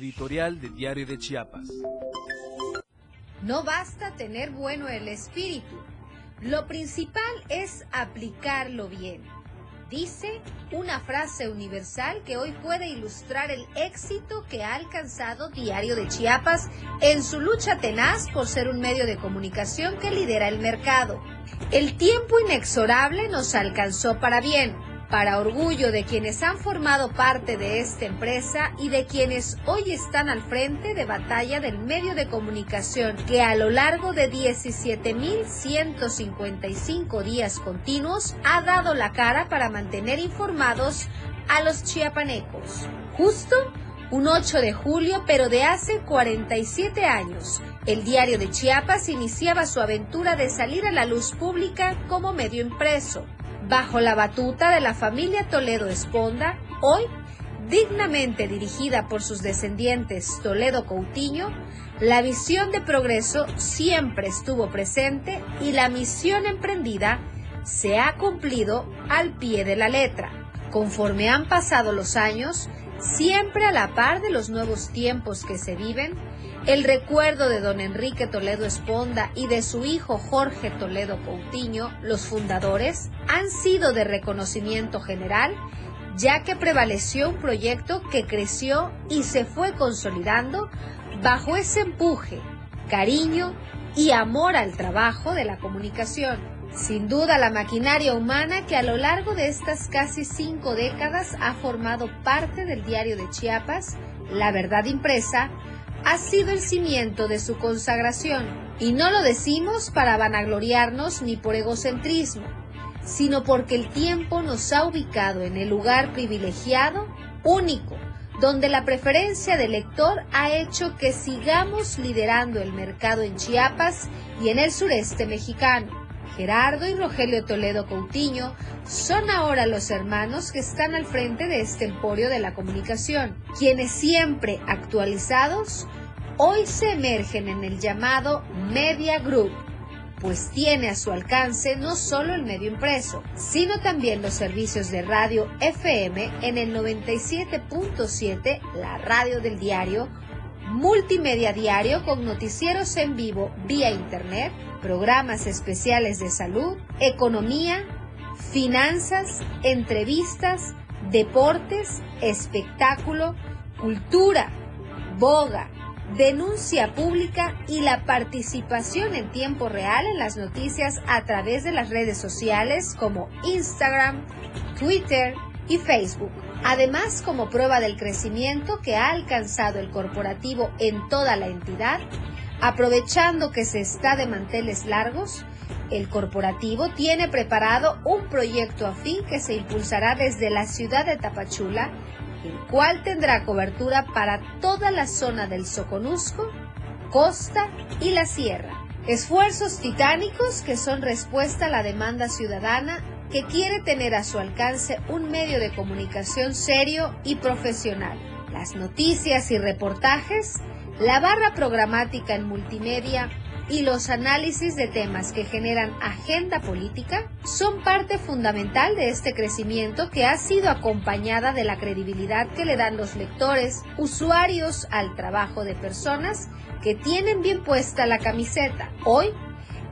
editorial de Diario de Chiapas. No basta tener bueno el espíritu, lo principal es aplicarlo bien. Dice una frase universal que hoy puede ilustrar el éxito que ha alcanzado Diario de Chiapas en su lucha tenaz por ser un medio de comunicación que lidera el mercado. El tiempo inexorable nos alcanzó para bien para orgullo de quienes han formado parte de esta empresa y de quienes hoy están al frente de batalla del medio de comunicación que a lo largo de 17.155 días continuos ha dado la cara para mantener informados a los chiapanecos. Justo un 8 de julio, pero de hace 47 años, el diario de Chiapas iniciaba su aventura de salir a la luz pública como medio impreso bajo la batuta de la familia Toledo Esponda, hoy dignamente dirigida por sus descendientes Toledo Coutinho, la visión de progreso siempre estuvo presente y la misión emprendida se ha cumplido al pie de la letra. Conforme han pasado los años, siempre a la par de los nuevos tiempos que se viven, el recuerdo de don Enrique Toledo Esponda y de su hijo Jorge Toledo Coutinho, los fundadores, han sido de reconocimiento general, ya que prevaleció un proyecto que creció y se fue consolidando bajo ese empuje, cariño y amor al trabajo de la comunicación. Sin duda la maquinaria humana que a lo largo de estas casi cinco décadas ha formado parte del diario de Chiapas, La Verdad Impresa, ha sido el cimiento de su consagración. Y no lo decimos para vanagloriarnos ni por egocentrismo, sino porque el tiempo nos ha ubicado en el lugar privilegiado, único, donde la preferencia del lector ha hecho que sigamos liderando el mercado en Chiapas y en el sureste mexicano. Gerardo y Rogelio Toledo Coutinho son ahora los hermanos que están al frente de este emporio de la comunicación, quienes siempre actualizados hoy se emergen en el llamado Media Group, pues tiene a su alcance no solo el medio impreso, sino también los servicios de radio FM en el 97.7, la radio del diario, multimedia diario con noticieros en vivo vía internet, programas especiales de salud, economía, finanzas, entrevistas, deportes, espectáculo, cultura, boga, denuncia pública y la participación en tiempo real en las noticias a través de las redes sociales como Instagram, Twitter y Facebook. Además, como prueba del crecimiento que ha alcanzado el corporativo en toda la entidad, aprovechando que se está de manteles largos, el corporativo tiene preparado un proyecto afín que se impulsará desde la ciudad de Tapachula, el cual tendrá cobertura para toda la zona del Soconusco, costa y la sierra. Esfuerzos titánicos que son respuesta a la demanda ciudadana que quiere tener a su alcance un medio de comunicación serio y profesional. Las noticias y reportajes, la barra programática en multimedia y los análisis de temas que generan agenda política son parte fundamental de este crecimiento que ha sido acompañada de la credibilidad que le dan los lectores, usuarios al trabajo de personas que tienen bien puesta la camiseta. Hoy,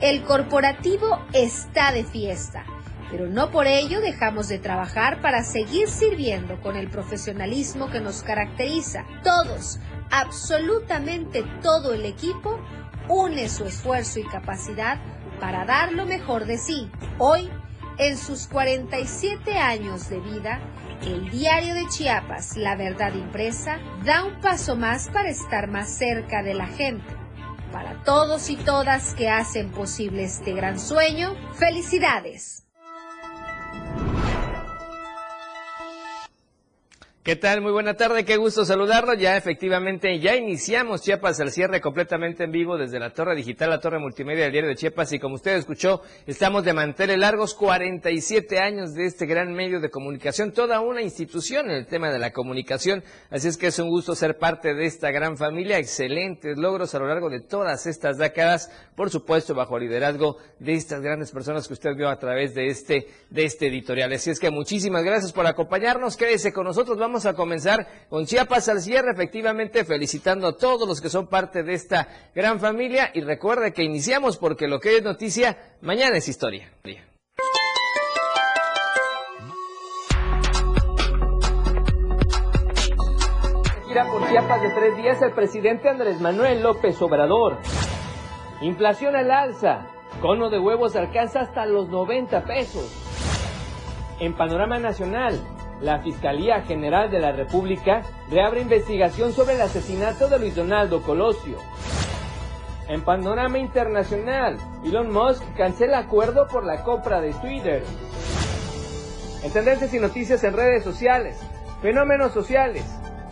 el corporativo está de fiesta pero no por ello dejamos de trabajar para seguir sirviendo con el profesionalismo que nos caracteriza. Todos, absolutamente todo el equipo, une su esfuerzo y capacidad para dar lo mejor de sí. Hoy, en sus 47 años de vida, el diario de Chiapas, La Verdad Impresa, da un paso más para estar más cerca de la gente. Para todos y todas que hacen posible este gran sueño, felicidades. ¿Qué tal? Muy buena tarde, qué gusto saludarlo. Ya efectivamente, ya iniciamos Chiapas al cierre completamente en vivo desde la torre digital, la torre multimedia del diario de Chiapas y como usted escuchó, estamos de manteles largos, 47 años de este gran medio de comunicación, toda una institución en el tema de la comunicación, así es que es un gusto ser parte de esta gran familia, excelentes logros a lo largo de todas estas décadas, por supuesto bajo el liderazgo de estas grandes personas que usted vio a través de este, de este editorial. Así es que muchísimas gracias por acompañarnos, quédese con nosotros, vamos vamos a comenzar con Chiapas al cierre, efectivamente felicitando a todos los que son parte de esta gran familia y recuerde que iniciamos porque lo que es noticia, mañana es historia. Gira por Chiapas de tres días el presidente Andrés Manuel López Obrador. Inflación al alza. Cono de huevos alcanza hasta los 90 pesos. En panorama nacional, la Fiscalía General de la República reabre investigación sobre el asesinato de Luis Donaldo Colosio. En panorama internacional, Elon Musk cancela acuerdo por la compra de Twitter. En tendencias y noticias en redes sociales, fenómenos sociales,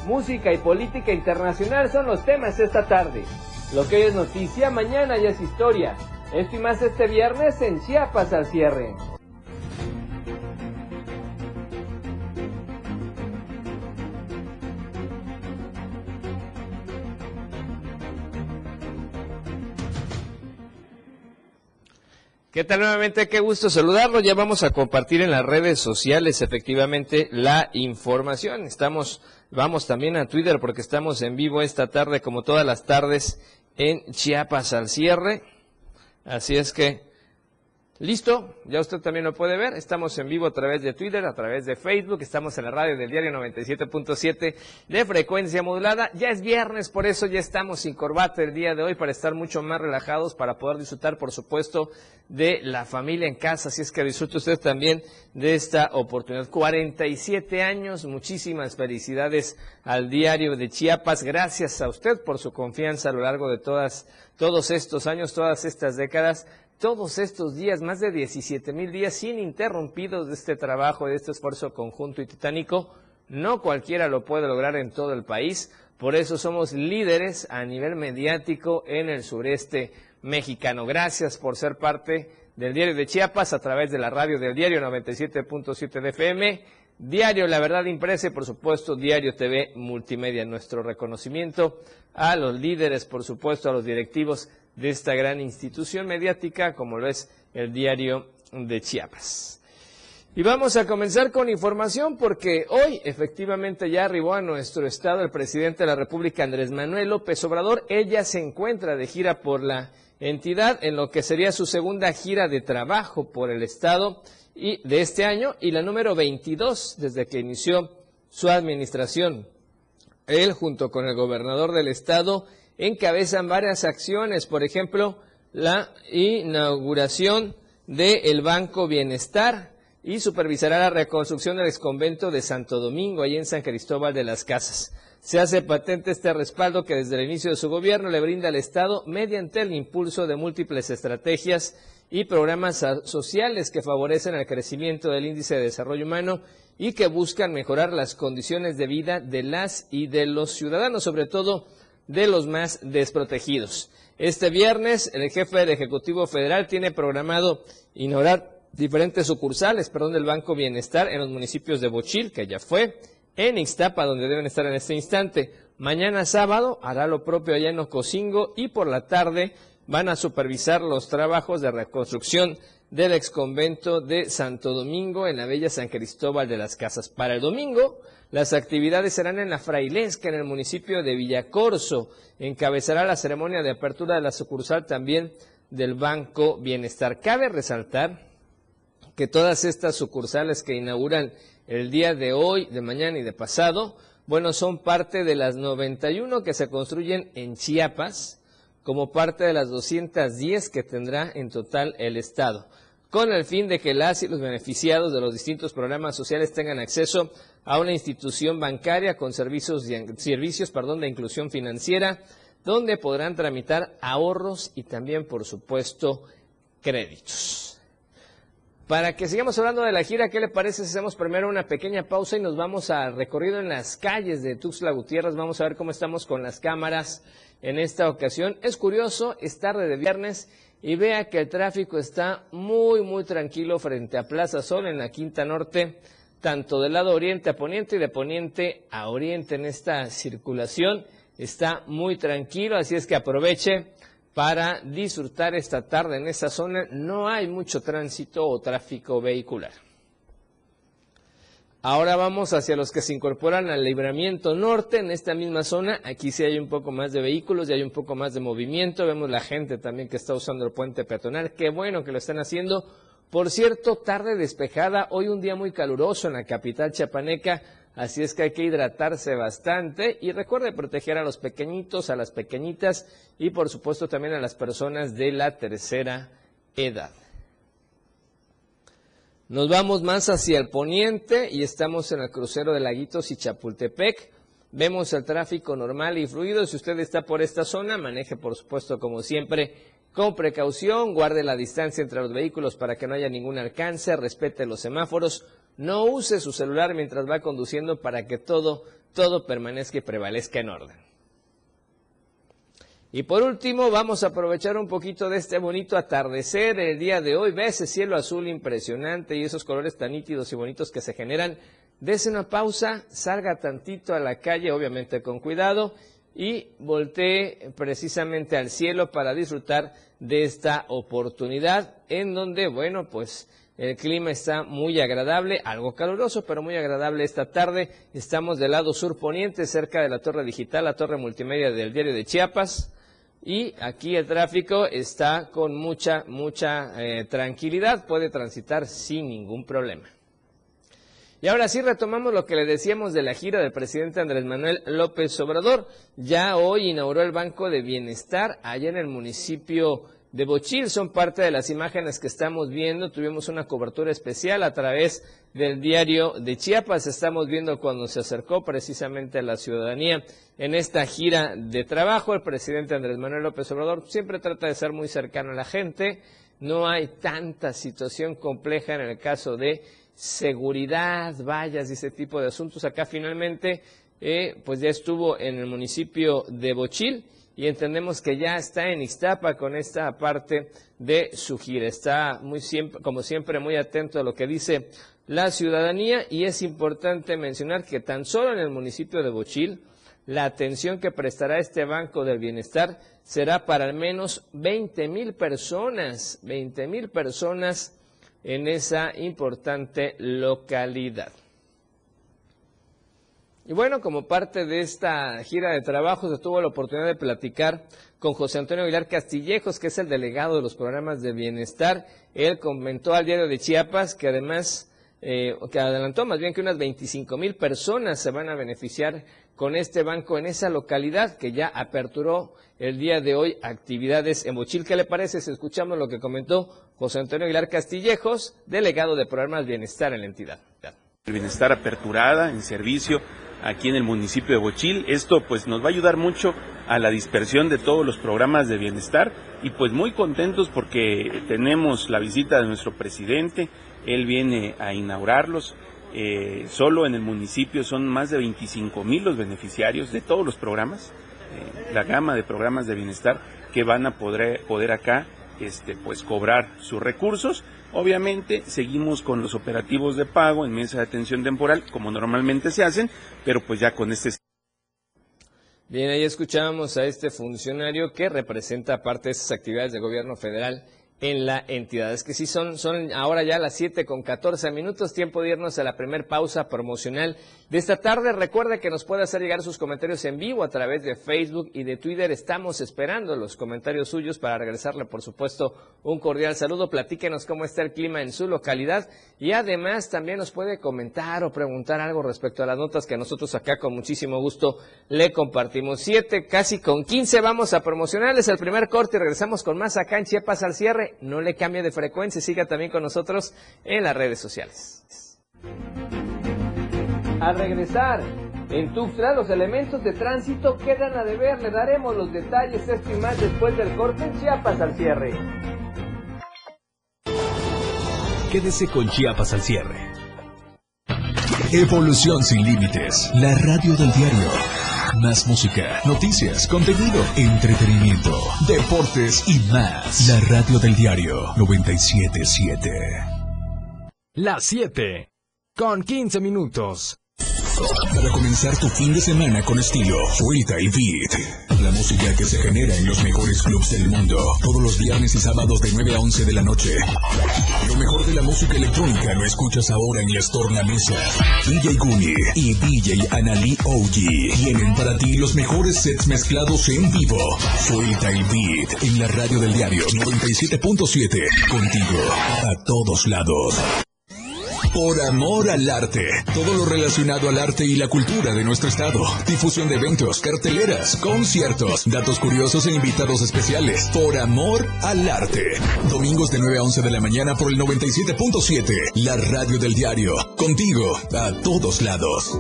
música y política internacional son los temas esta tarde. Lo que hoy es noticia, mañana ya es historia. Esto y más este viernes en Chiapas al cierre. ¿Qué tal nuevamente? Qué gusto saludarlo. Ya vamos a compartir en las redes sociales efectivamente la información. Estamos, vamos también a Twitter porque estamos en vivo esta tarde como todas las tardes en Chiapas al cierre. Así es que Listo, ya usted también lo puede ver. Estamos en vivo a través de Twitter, a través de Facebook. Estamos en la radio del diario 97.7 de frecuencia modulada. Ya es viernes, por eso ya estamos sin corbata el día de hoy para estar mucho más relajados, para poder disfrutar, por supuesto, de la familia en casa. Así es que disfrute usted también de esta oportunidad. 47 años, muchísimas felicidades al diario de Chiapas. Gracias a usted por su confianza a lo largo de todas, todos estos años, todas estas décadas todos estos días, más de 17 mil días ininterrumpidos de este trabajo, de este esfuerzo conjunto y titánico, no cualquiera lo puede lograr en todo el país. Por eso somos líderes a nivel mediático en el sureste mexicano. Gracias por ser parte del Diario de Chiapas a través de la radio del Diario 97.7 de FM, Diario La Verdad Impresa y por supuesto Diario TV Multimedia. Nuestro reconocimiento a los líderes, por supuesto a los directivos de esta gran institución mediática como lo es el diario de Chiapas. Y vamos a comenzar con información porque hoy efectivamente ya arribó a nuestro estado el presidente de la República Andrés Manuel López Obrador. Ella se encuentra de gira por la entidad en lo que sería su segunda gira de trabajo por el estado y de este año y la número 22 desde que inició su administración. Él junto con el gobernador del estado encabezan varias acciones, por ejemplo, la inauguración del Banco Bienestar y supervisará la reconstrucción del exconvento de Santo Domingo, ahí en San Cristóbal de las Casas. Se hace patente este respaldo que desde el inicio de su gobierno le brinda al Estado mediante el impulso de múltiples estrategias y programas sociales que favorecen el crecimiento del índice de desarrollo humano y que buscan mejorar las condiciones de vida de las y de los ciudadanos, sobre todo de los más desprotegidos. Este viernes, el jefe del Ejecutivo Federal tiene programado inaugurar diferentes sucursales, perdón, del Banco Bienestar en los municipios de Bochil, que ya fue, en Ixtapa, donde deben estar en este instante. Mañana sábado hará lo propio allá en Ocosingo y por la tarde van a supervisar los trabajos de reconstrucción del exconvento de Santo Domingo en la bella San Cristóbal de las Casas. Para el domingo, las actividades serán en la Frailesca, en el municipio de Villacorso. Encabezará la ceremonia de apertura de la sucursal también del Banco Bienestar. Cabe resaltar que todas estas sucursales que inauguran el día de hoy, de mañana y de pasado, bueno, son parte de las 91 que se construyen en Chiapas, como parte de las 210 que tendrá en total el Estado con el fin de que las y los beneficiados de los distintos programas sociales tengan acceso a una institución bancaria con servicios de, servicios, perdón, de inclusión financiera, donde podrán tramitar ahorros y también, por supuesto, créditos. Para que sigamos hablando de la gira, ¿qué le parece si hacemos primero una pequeña pausa y nos vamos a recorrido en las calles de Tuxtla Gutiérrez? Vamos a ver cómo estamos con las cámaras en esta ocasión. Es curioso, es tarde de viernes y vea que el tráfico está muy, muy tranquilo frente a Plaza Sol en la Quinta Norte, tanto del lado oriente a poniente y de poniente a oriente en esta circulación. Está muy tranquilo, así es que aproveche para disfrutar esta tarde en esa zona. No hay mucho tránsito o tráfico vehicular. Ahora vamos hacia los que se incorporan al libramiento norte en esta misma zona. Aquí sí hay un poco más de vehículos y hay un poco más de movimiento. Vemos la gente también que está usando el puente peatonal. Qué bueno que lo están haciendo. Por cierto, tarde despejada. Hoy un día muy caluroso en la capital chapaneca. Así es que hay que hidratarse bastante y recuerde proteger a los pequeñitos, a las pequeñitas y por supuesto también a las personas de la tercera edad. Nos vamos más hacia el poniente y estamos en el crucero de Laguitos y Chapultepec. Vemos el tráfico normal y fluido. Si usted está por esta zona, maneje por supuesto como siempre con precaución, guarde la distancia entre los vehículos para que no haya ningún alcance, respete los semáforos, no use su celular mientras va conduciendo para que todo, todo permanezca y prevalezca en orden. Y por último, vamos a aprovechar un poquito de este bonito atardecer el día de hoy. Ve ese cielo azul impresionante y esos colores tan nítidos y bonitos que se generan. Dese una pausa, salga tantito a la calle, obviamente con cuidado, y voltee precisamente al cielo para disfrutar de esta oportunidad en donde, bueno, pues el clima está muy agradable, algo caluroso, pero muy agradable esta tarde. Estamos del lado sur poniente, cerca de la torre digital, la torre multimedia del diario de Chiapas. Y aquí el tráfico está con mucha, mucha eh, tranquilidad, puede transitar sin ningún problema. Y ahora sí retomamos lo que le decíamos de la gira del presidente Andrés Manuel López Obrador. Ya hoy inauguró el Banco de Bienestar allá en el municipio de Bochil. Son parte de las imágenes que estamos viendo. Tuvimos una cobertura especial a través del diario de Chiapas. Estamos viendo cuando se acercó precisamente a la ciudadanía en esta gira de trabajo. El presidente Andrés Manuel López Obrador siempre trata de ser muy cercano a la gente. No hay tanta situación compleja en el caso de seguridad, vallas y ese tipo de asuntos. Acá finalmente, eh, pues ya estuvo en el municipio de Bochil y entendemos que ya está en Iztapa con esta parte de su gira. Está muy siempre, como siempre muy atento a lo que dice la ciudadanía y es importante mencionar que tan solo en el municipio de Bochil la atención que prestará este Banco del Bienestar será para al menos 20 mil personas, 20 mil personas en esa importante localidad. Y bueno, como parte de esta gira de trabajo se tuvo la oportunidad de platicar con José Antonio Aguilar Castillejos, que es el delegado de los programas de bienestar. Él comentó al diario de Chiapas que además, eh, que adelantó más bien que unas 25 mil personas se van a beneficiar con este banco en esa localidad que ya aperturó el día de hoy actividades en Bochil. ¿Qué le parece si escuchamos lo que comentó José Antonio Aguilar Castillejos, delegado de programas bienestar en la entidad? El bienestar aperturada en servicio aquí en el municipio de Bochil. Esto pues nos va a ayudar mucho a la dispersión de todos los programas de bienestar y pues muy contentos porque tenemos la visita de nuestro presidente, él viene a inaugurarlos. Eh, solo en el municipio son más de 25 mil los beneficiarios de todos los programas, eh, la gama de programas de bienestar que van a poder, poder acá este, pues cobrar sus recursos Obviamente seguimos con los operativos de pago en mesa de atención temporal como normalmente se hacen, pero pues ya con este... Bien, ahí escuchábamos a este funcionario que representa parte de esas actividades de gobierno federal en la entidad. Es que sí, son, son ahora ya las 7 con 14 minutos, tiempo de irnos a la primer pausa promocional de esta tarde. Recuerde que nos puede hacer llegar sus comentarios en vivo a través de Facebook y de Twitter. Estamos esperando los comentarios suyos para regresarle, por supuesto, un cordial saludo. Platíquenos cómo está el clima en su localidad y además también nos puede comentar o preguntar algo respecto a las notas que nosotros acá con muchísimo gusto le compartimos. 7 casi con 15 vamos a promocionarles el primer corte y regresamos con más acá en Chiapas al cierre. No le cambie de frecuencia, siga también con nosotros en las redes sociales. Al regresar, en Tuxtla los elementos de tránsito quedan a deber. Le daremos los detalles, esto y más después del corte en Chiapas al cierre. Quédese con Chiapas al cierre. Evolución sin límites. La radio del diario. Más música, noticias, contenido, entretenimiento, deportes y más. La radio del diario 977. Las 7 con 15 minutos. Para comenzar tu fin de semana con estilo, Freestyle Beat. La música que se genera en los mejores clubs del mundo. Todos los viernes y sábados de 9 a 11 de la noche. Lo mejor de la música electrónica lo escuchas ahora en las tornamesas. DJ Guni y DJ Anali OG tienen para ti los mejores sets mezclados en vivo. Freestyle Beat en la radio del diario 97.7. Contigo a todos lados. Por amor al arte. Todo lo relacionado al arte y la cultura de nuestro estado. Difusión de eventos, carteleras, conciertos, datos curiosos e invitados especiales. Por amor al arte. Domingos de 9 a 11 de la mañana por el 97.7. La radio del diario. Contigo a todos lados.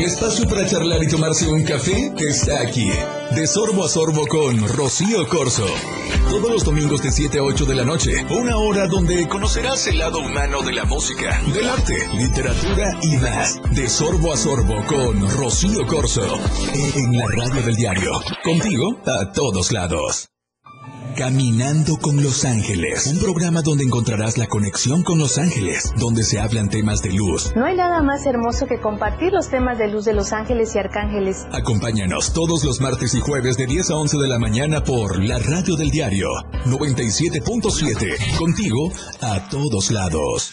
El espacio para charlar y tomarse un café está aquí. De sorbo a sorbo con Rocío Corso. Todos los domingos de 7 a 8 de la noche. Una hora donde conocerás el lado humano de la música, del arte, literatura y más. De sorbo a sorbo con Rocío Corso. En la radio del diario. Contigo a todos lados. Caminando con Los Ángeles, un programa donde encontrarás la conexión con Los Ángeles, donde se hablan temas de luz. No hay nada más hermoso que compartir los temas de luz de Los Ángeles y Arcángeles. Acompáñanos todos los martes y jueves de 10 a 11 de la mañana por la radio del diario 97.7, contigo a todos lados.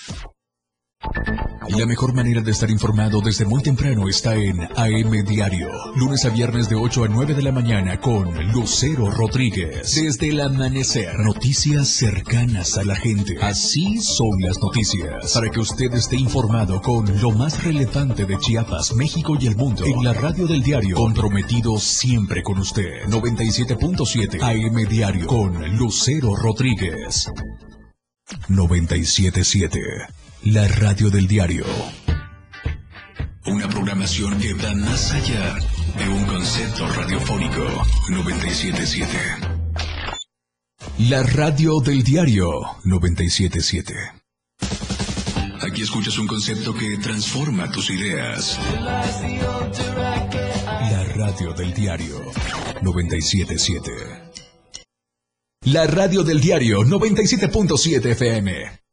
La mejor manera de estar informado desde muy temprano está en AM Diario, lunes a viernes de 8 a 9 de la mañana con Lucero Rodríguez. Desde el amanecer, noticias cercanas a la gente. Así son las noticias. Para que usted esté informado con lo más relevante de Chiapas, México y el mundo. En la radio del diario, comprometido siempre con usted. 97.7 AM Diario con Lucero Rodríguez. 97.7 la radio del diario. Una programación que va más allá de un concepto radiofónico. 977. La radio del diario 977. Aquí escuchas un concepto que transforma tus ideas. La radio del diario 977. La radio del diario 97.7 FM.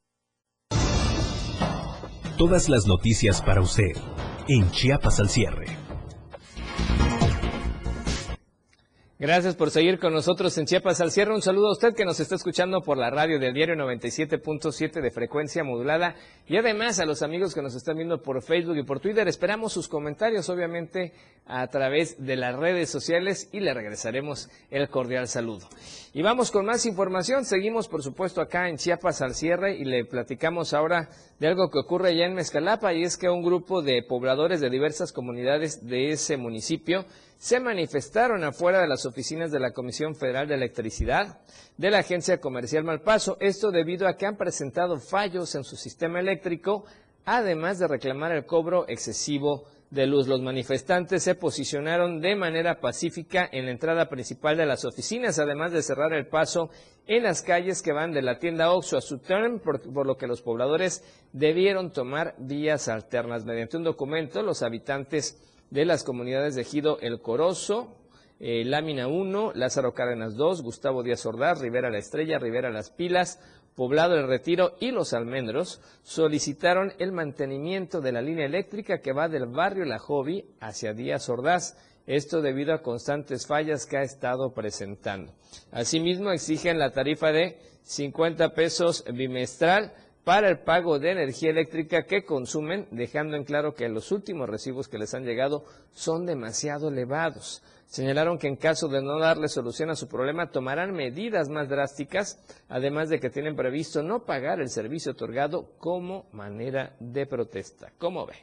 Todas las noticias para usted en Chiapas al cierre. Gracias por seguir con nosotros en Chiapas al cierre. Un saludo a usted que nos está escuchando por la radio del diario 97.7 de frecuencia modulada y además a los amigos que nos están viendo por Facebook y por Twitter. Esperamos sus comentarios, obviamente, a través de las redes sociales y le regresaremos el cordial saludo. Y vamos con más información. Seguimos, por supuesto, acá en Chiapas al cierre y le platicamos ahora de algo que ocurre allá en Mezcalapa y es que un grupo de pobladores de diversas comunidades de ese municipio se manifestaron afuera de las oficinas de la Comisión Federal de Electricidad de la Agencia Comercial Malpaso, esto debido a que han presentado fallos en su sistema eléctrico, además de reclamar el cobro excesivo de luz. Los manifestantes se posicionaron de manera pacífica en la entrada principal de las oficinas, además de cerrar el paso en las calles que van de la tienda Oxo a Sutton, por, por, lo que los pobladores debieron tomar vías alternas. Mediante un documento, los habitantes de las comunidades de Ejido El Corozo, eh, Lámina 1, Lázaro Cárdenas 2, Gustavo Díaz Ordaz, Rivera La Estrella, Rivera Las Pilas, Poblado El Retiro y Los Almendros solicitaron el mantenimiento de la línea eléctrica que va del barrio La Jovi hacia Díaz Ordaz. Esto debido a constantes fallas que ha estado presentando. Asimismo, exigen la tarifa de 50 pesos bimestral para el pago de energía eléctrica que consumen, dejando en claro que los últimos recibos que les han llegado son demasiado elevados. Señalaron que en caso de no darle solución a su problema, tomarán medidas más drásticas, además de que tienen previsto no pagar el servicio otorgado como manera de protesta. ¿Cómo ve?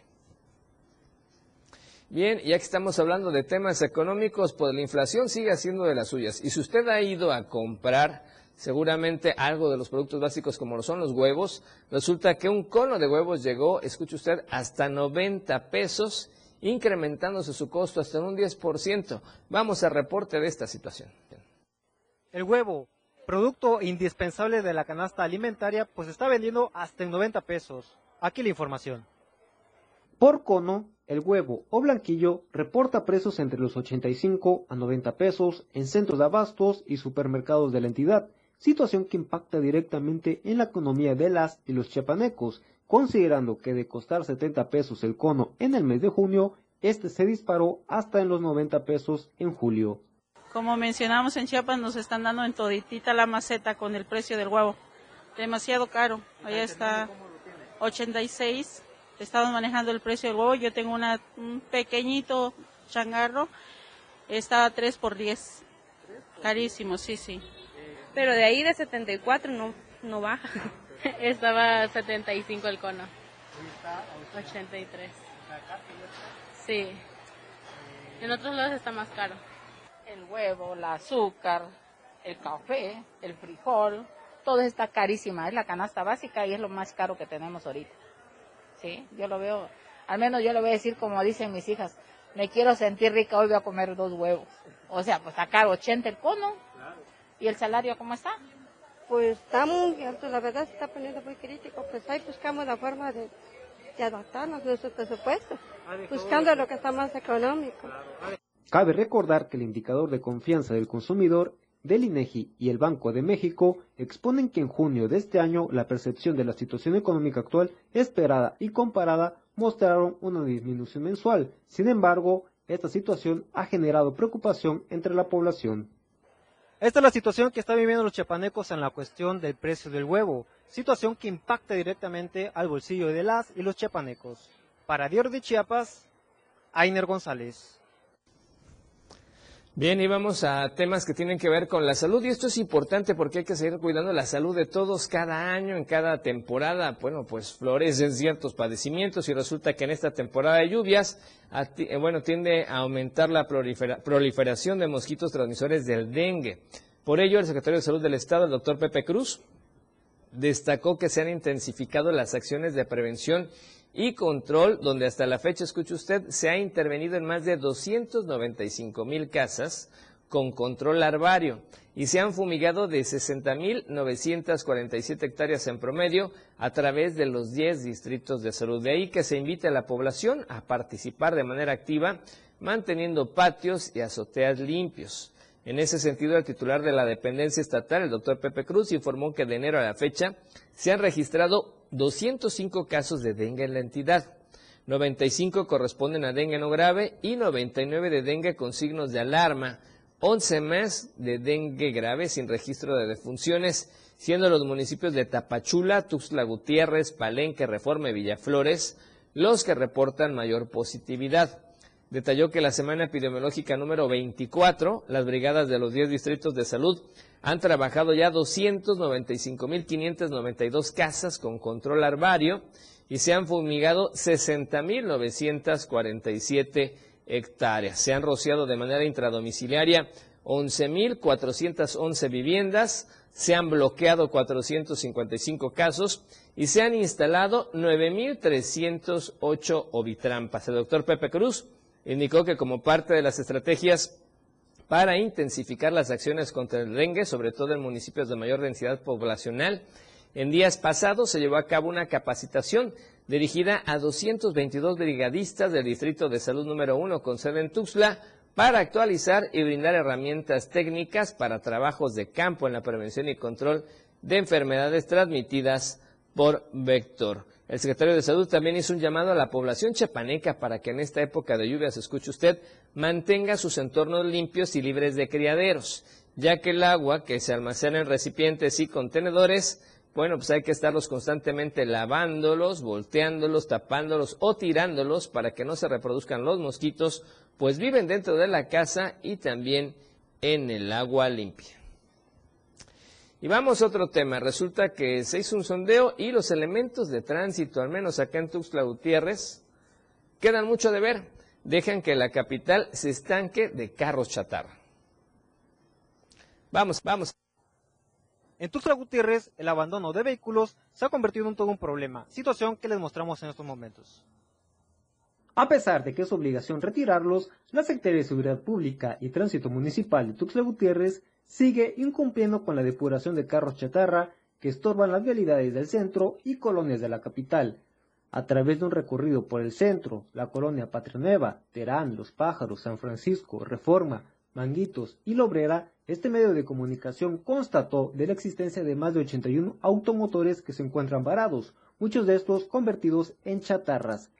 Bien, ya que estamos hablando de temas económicos, pues la inflación sigue haciendo de las suyas. Y si usted ha ido a comprar seguramente algo de los productos básicos como lo son los huevos, resulta que un cono de huevos llegó, escuche usted, hasta 90 pesos, incrementándose su costo hasta un 10%. Vamos al reporte de esta situación. El huevo, producto indispensable de la canasta alimentaria, pues está vendiendo hasta en 90 pesos. Aquí la información. Por cono, el huevo o blanquillo reporta precios entre los 85 a 90 pesos en centros de abastos y supermercados de la entidad, situación que impacta directamente en la economía de las y los chiapanecos, considerando que de costar 70 pesos el cono en el mes de junio, este se disparó hasta en los 90 pesos en julio. Como mencionamos en Chiapas, nos están dando en toditita la maceta con el precio del huevo. Demasiado caro. Allá está 86. Estamos manejando el precio del huevo. Yo tengo una, un pequeñito changarro. Está a 3 por 10. Carísimo, sí, sí. Pero de ahí de 74 no, no baja. Estaba 75 el cono. 83. Sí. En otros lados está más caro. El huevo, el azúcar, el café, el frijol, todo está carísima. Es la canasta básica y es lo más caro que tenemos ahorita. Sí, yo lo veo, al menos yo le voy a decir como dicen mis hijas, me quiero sentir rica, hoy voy a comer dos huevos. O sea, pues está caro 80 el cono. ¿Y el salario cómo está? Pues está muy alto, la verdad se está poniendo muy crítico. Pues ahí buscamos la forma de, de adaptarnos a nuestro presupuesto, buscando lo que está más económico. Cabe recordar que el indicador de confianza del consumidor del INEGI y el Banco de México exponen que en junio de este año la percepción de la situación económica actual esperada y comparada mostraron una disminución mensual. Sin embargo, esta situación ha generado preocupación entre la población. Esta es la situación que están viviendo los chiapanecos en la cuestión del precio del huevo, situación que impacta directamente al bolsillo de las y los chiapanecos. Para Diario de Chiapas, Ainer González. Bien, y vamos a temas que tienen que ver con la salud y esto es importante porque hay que seguir cuidando la salud de todos cada año, en cada temporada. Bueno, pues florecen ciertos padecimientos y resulta que en esta temporada de lluvias, eh, bueno, tiende a aumentar la proliferación de mosquitos transmisores del dengue. Por ello, el secretario de Salud del Estado, el doctor Pepe Cruz, destacó que se han intensificado las acciones de prevención y control, donde hasta la fecha, escuche usted, se ha intervenido en más de 295 mil casas con control larvario y se han fumigado de 60.947 hectáreas en promedio a través de los 10 distritos de salud. De ahí que se invite a la población a participar de manera activa, manteniendo patios y azoteas limpios. En ese sentido, el titular de la dependencia estatal, el doctor Pepe Cruz, informó que de enero a la fecha se han registrado 205 casos de dengue en la entidad. 95 corresponden a dengue no grave y 99 de dengue con signos de alarma. 11 más de dengue grave sin registro de defunciones, siendo los municipios de Tapachula, Tuxtla Gutiérrez, Palenque, Reforma y Villaflores los que reportan mayor positividad. Detalló que la semana epidemiológica número 24, las brigadas de los 10 distritos de salud han trabajado ya 295.592 casas con control larvario y se han fumigado 60.947 hectáreas. Se han rociado de manera intradomiciliaria 11.411 viviendas, se han bloqueado 455 casos y se han instalado 9.308 ovitrampas. El doctor Pepe Cruz indicó que como parte de las estrategias para intensificar las acciones contra el dengue, sobre todo en municipios de mayor densidad poblacional. En días pasados se llevó a cabo una capacitación dirigida a 222 brigadistas del Distrito de Salud número 1 con sede en Tuxtla para actualizar y brindar herramientas técnicas para trabajos de campo en la prevención y control de enfermedades transmitidas por vector. El secretario de Salud también hizo un llamado a la población chapaneca para que en esta época de lluvias, escuche usted, mantenga sus entornos limpios y libres de criaderos, ya que el agua que se almacena en recipientes y contenedores, bueno, pues hay que estarlos constantemente lavándolos, volteándolos, tapándolos o tirándolos para que no se reproduzcan los mosquitos, pues viven dentro de la casa y también en el agua limpia. Y vamos a otro tema. Resulta que se hizo un sondeo y los elementos de tránsito, al menos acá en Tuxtla Gutiérrez, quedan mucho de ver. Dejan que la capital se estanque de carros chatarra. Vamos, vamos. En Tuxtla Gutiérrez, el abandono de vehículos se ha convertido en todo un problema, situación que les mostramos en estos momentos. A pesar de que es obligación retirarlos, la Secretaría de Seguridad Pública y Tránsito Municipal de Tuxtla Gutiérrez sigue incumpliendo con la depuración de carros chatarra que estorban las vialidades del centro y colonias de la capital. A través de un recorrido por el centro, la colonia Patria Terán, Los Pájaros, San Francisco, Reforma, Manguitos y Lobrera, este medio de comunicación constató de la existencia de más de 81 automotores que se encuentran varados, muchos de estos convertidos en chatarras.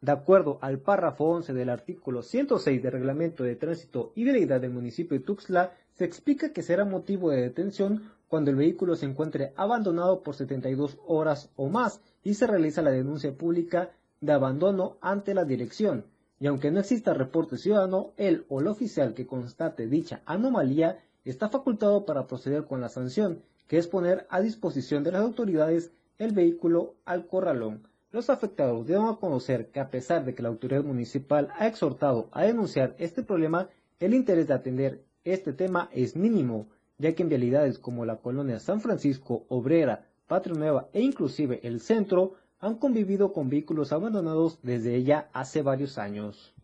De acuerdo al párrafo 11 del artículo 106 del Reglamento de Tránsito y Vialidad del municipio de Tuxtla, se explica que será motivo de detención cuando el vehículo se encuentre abandonado por 72 horas o más y se realiza la denuncia pública de abandono ante la dirección. Y aunque no exista reporte ciudadano, el o el oficial que constate dicha anomalía está facultado para proceder con la sanción, que es poner a disposición de las autoridades el vehículo al corralón. Los afectados deben conocer que a pesar de que la autoridad municipal ha exhortado a denunciar este problema, el interés de atender este tema es mínimo, ya que en vialidades como la colonia San Francisco, Obrera, Patria Nueva e inclusive el centro han convivido con vehículos abandonados desde ella hace varios años.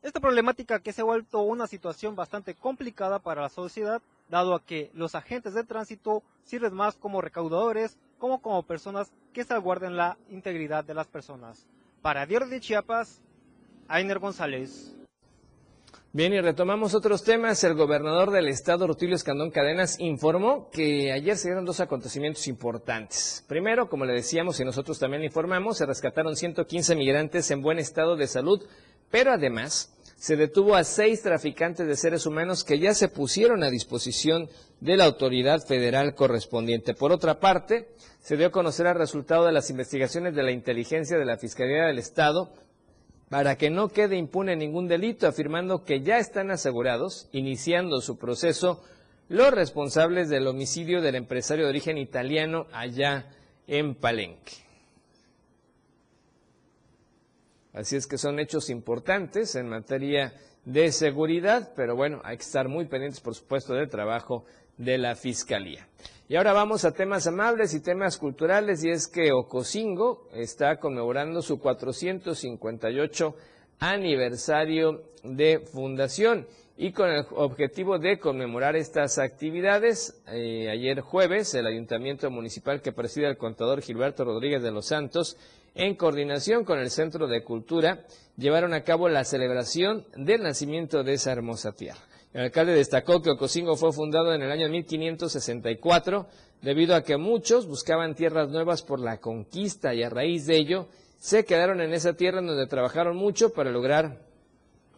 Esta problemática que se ha vuelto una situación bastante complicada para la sociedad, dado a que los agentes de tránsito sirven más como recaudadores como como personas que salvaguarden la integridad de las personas. Para Diario de Chiapas, Ainer González. Bien, y retomamos otros temas. El gobernador del estado, Rutilio Escandón Cadenas, informó que ayer se dieron dos acontecimientos importantes. Primero, como le decíamos y nosotros también informamos, se rescataron 115 migrantes en buen estado de salud, pero además se detuvo a seis traficantes de seres humanos que ya se pusieron a disposición de la autoridad federal correspondiente. Por otra parte, se dio a conocer el resultado de las investigaciones de la inteligencia de la Fiscalía del Estado para que no quede impune ningún delito, afirmando que ya están asegurados, iniciando su proceso, los responsables del homicidio del empresario de origen italiano allá en Palenque. Así es que son hechos importantes en materia de seguridad, pero bueno, hay que estar muy pendientes, por supuesto, del trabajo de la Fiscalía. Y ahora vamos a temas amables y temas culturales, y es que Ocosingo está conmemorando su 458 aniversario de fundación. Y con el objetivo de conmemorar estas actividades, eh, ayer jueves el Ayuntamiento Municipal que preside el contador Gilberto Rodríguez de los Santos en coordinación con el Centro de Cultura, llevaron a cabo la celebración del nacimiento de esa hermosa tierra. El alcalde destacó que Ocosingo fue fundado en el año 1564 debido a que muchos buscaban tierras nuevas por la conquista y a raíz de ello se quedaron en esa tierra en donde trabajaron mucho para lograr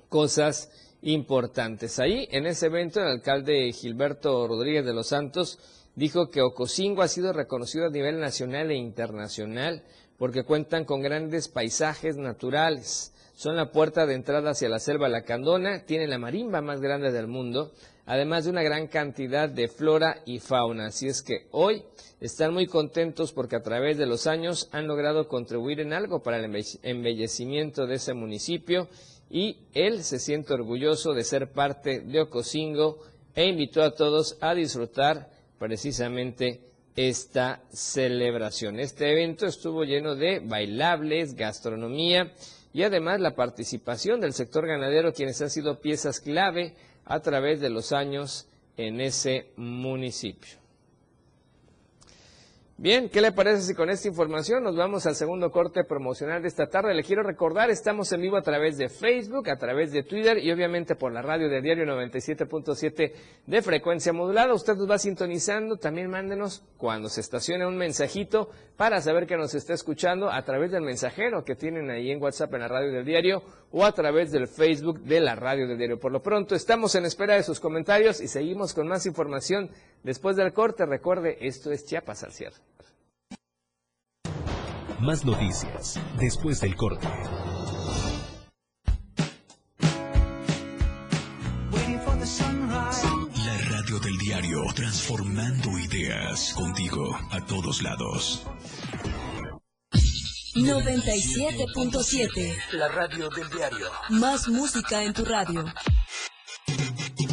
cosas importantes. Ahí, en ese evento, el alcalde Gilberto Rodríguez de los Santos dijo que Ocosingo ha sido reconocido a nivel nacional e internacional porque cuentan con grandes paisajes naturales. Son la puerta de entrada hacia la selva lacandona, tienen la marimba más grande del mundo, además de una gran cantidad de flora y fauna. Así es que hoy están muy contentos porque a través de los años han logrado contribuir en algo para el embellecimiento de ese municipio y él se siente orgulloso de ser parte de Ocosingo e invitó a todos a disfrutar precisamente esta celebración. Este evento estuvo lleno de bailables, gastronomía y además la participación del sector ganadero, quienes han sido piezas clave a través de los años en ese municipio. Bien, ¿qué le parece si con esta información nos vamos al segundo corte promocional de esta tarde? Le quiero recordar, estamos en vivo a través de Facebook, a través de Twitter y obviamente por la radio de Diario 97.7 de frecuencia modulada. Usted nos va sintonizando, también mándenos cuando se estacione un mensajito para saber que nos está escuchando a través del mensajero que tienen ahí en WhatsApp en la radio del diario o a través del Facebook de la radio del diario. Por lo pronto, estamos en espera de sus comentarios y seguimos con más información después del corte. Recuerde, esto es Chiapas al cierre. Más noticias después del corte. La radio del diario, transformando ideas contigo a todos lados. 97.7. La radio del diario. Más música en tu radio.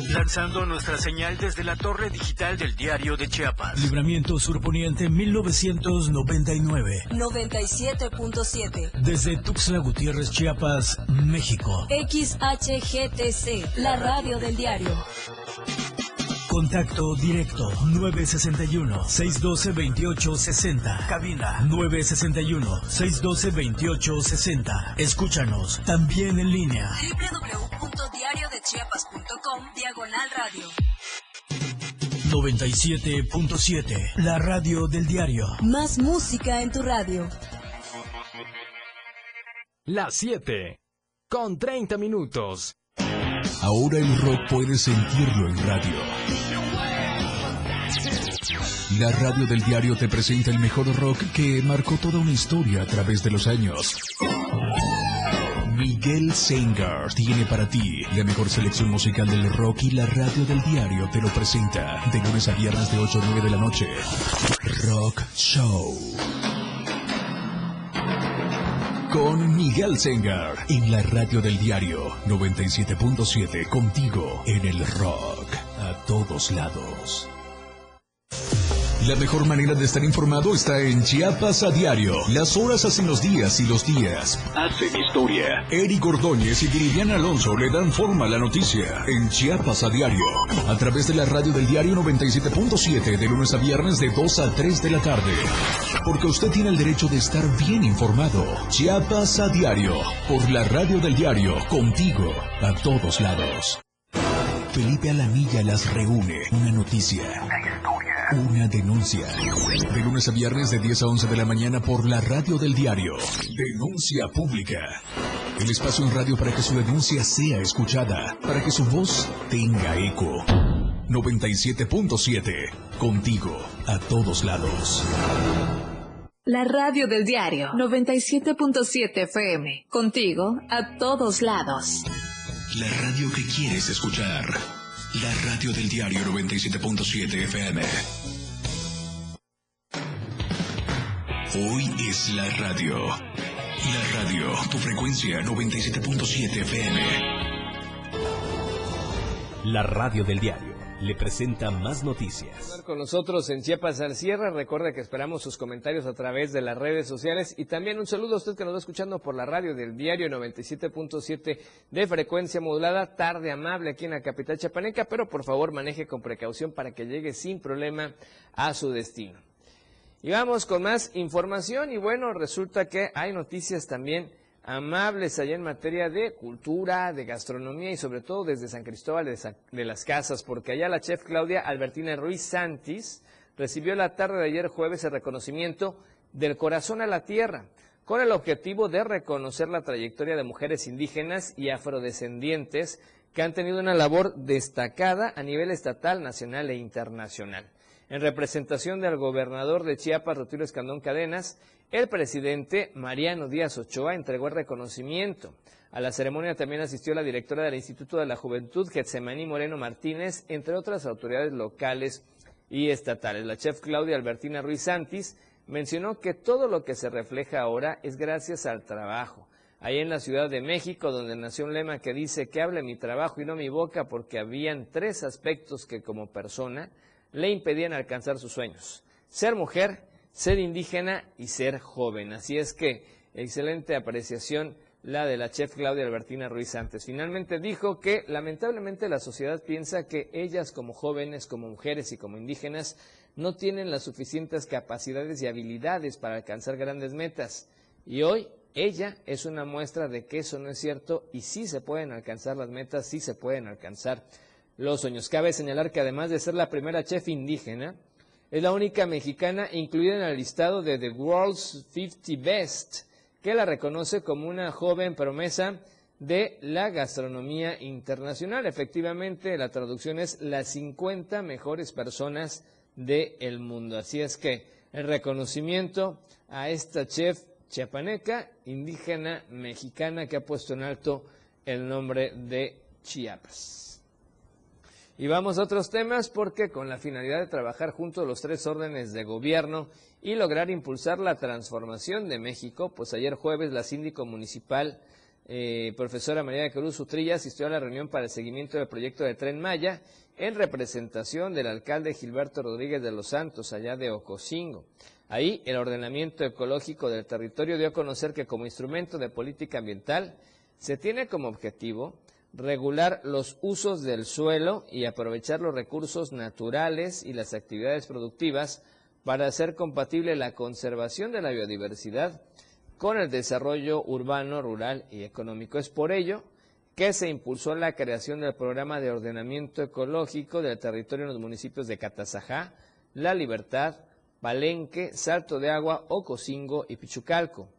Lanzando nuestra señal desde la torre digital del diario de Chiapas. Libramiento Surponiente 1999. 97.7. Desde Tuxtla Gutiérrez, Chiapas, México. XHGTC, la radio del diario. Contacto directo 961-612-2860. Cabina 961-612-2860. Escúchanos también en línea. www.diariodech Chiapas.com diagonal radio. 97.7, la radio del diario. Más música en tu radio. Las 7. Con 30 minutos. Ahora el rock puedes sentirlo en radio. La radio del diario te presenta el mejor rock que marcó toda una historia a través de los años. Miguel Sengar tiene para ti la mejor selección musical del rock y la radio del diario te lo presenta de lunes a viernes de 8 a 9 de la noche. Rock Show. Con Miguel Sengar en la radio del diario 97.7 contigo en el rock a todos lados. La mejor manera de estar informado está en Chiapas a diario. Las horas hacen los días y los días hacen historia. Eric Ordóñez y Viridiana Alonso le dan forma a la noticia en Chiapas a diario. A través de la radio del diario 97.7 de lunes a viernes de 2 a 3 de la tarde. Porque usted tiene el derecho de estar bien informado. Chiapas a diario. Por la radio del diario. Contigo a todos lados. Felipe Alamilla las reúne. Una noticia. Una denuncia. De lunes a viernes de 10 a 11 de la mañana por la radio del diario. Denuncia pública. El espacio en radio para que su denuncia sea escuchada, para que su voz tenga eco. 97.7. Contigo, a todos lados. La radio del diario 97.7 FM. Contigo a todos lados. La radio que quieres escuchar. La radio del diario 97.7 FM. Hoy es la radio. La radio, tu frecuencia 97.7 FM. La radio del diario le presenta más noticias. Con nosotros en Chiapas al cierre, recuerda que esperamos sus comentarios a través de las redes sociales y también un saludo a usted que nos va escuchando por la radio del diario 97.7 de frecuencia modulada, tarde amable aquí en la capital chapaneca, pero por favor maneje con precaución para que llegue sin problema a su destino. Y vamos con más información y bueno, resulta que hay noticias también amables allá en materia de cultura, de gastronomía y sobre todo desde San Cristóbal de, las Casas, porque allá la chef Claudia Albertina Ruiz Santis recibió la tarde de ayer jueves el reconocimiento del corazón a la tierra, con el objetivo de reconocer la trayectoria de mujeres indígenas y afrodescendientes que han tenido una labor destacada a nivel estatal, nacional e internacional. En representación del gobernador de Chiapas, Rutilio Escandón Cadenas, el presidente Mariano Díaz Ochoa entregó el reconocimiento. A la ceremonia también asistió la directora del Instituto de la Juventud, Getsemaní Moreno Martínez, entre otras autoridades locales y estatales. La chef Claudia Albertina Ruiz Santis mencionó que todo lo que se refleja ahora es gracias al trabajo. Ahí en la Ciudad de México, donde nació un lema que dice que hable mi trabajo y no mi boca, porque habían tres aspectos que como persona le impedían alcanzar sus sueños. Ser mujer, ser indígena y ser joven. Así es que excelente apreciación la de la chef Claudia Albertina Ruiz Santos. Finalmente dijo que lamentablemente la sociedad piensa que ellas como jóvenes, como mujeres y como indígenas no tienen las suficientes capacidades y habilidades para alcanzar grandes metas. Y hoy ella es una muestra de que eso no es cierto y sí se pueden alcanzar las metas, sí se pueden alcanzar los sueños. Cabe señalar que además de ser la primera chef indígena, es la única mexicana incluida en el listado de The World's 50 Best, que la reconoce como una joven promesa de la gastronomía internacional. Efectivamente, la traducción es las 50 mejores personas del mundo. Así es que el reconocimiento a esta chef chiapaneca, indígena mexicana, que ha puesto en alto el nombre de Chiapas. Y vamos a otros temas porque con la finalidad de trabajar juntos los tres órdenes de gobierno y lograr impulsar la transformación de México, pues ayer jueves la síndico municipal, eh, profesora María de Cruz Utrilla, asistió a la reunión para el seguimiento del proyecto de Tren Maya en representación del alcalde Gilberto Rodríguez de los Santos, allá de Ocosingo. Ahí el ordenamiento ecológico del territorio dio a conocer que como instrumento de política ambiental se tiene como objetivo regular los usos del suelo y aprovechar los recursos naturales y las actividades productivas para hacer compatible la conservación de la biodiversidad con el desarrollo urbano, rural y económico. Es por ello que se impulsó la creación del programa de ordenamiento ecológico del territorio en los municipios de Catazajá, La Libertad, Palenque, Salto de Agua, Ocosingo y Pichucalco.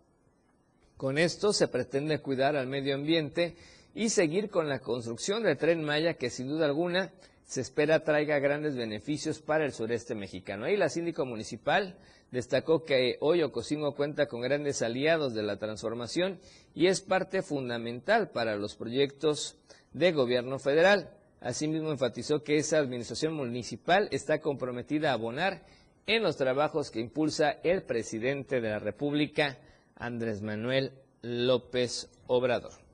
Con esto se pretende cuidar al medio ambiente y seguir con la construcción del tren Maya que sin duda alguna se espera traiga grandes beneficios para el sureste mexicano. Ahí la síndico municipal destacó que hoy Ocosingo cuenta con grandes aliados de la transformación y es parte fundamental para los proyectos de gobierno federal. Asimismo enfatizó que esa administración municipal está comprometida a abonar en los trabajos que impulsa el presidente de la República, Andrés Manuel López Obrador.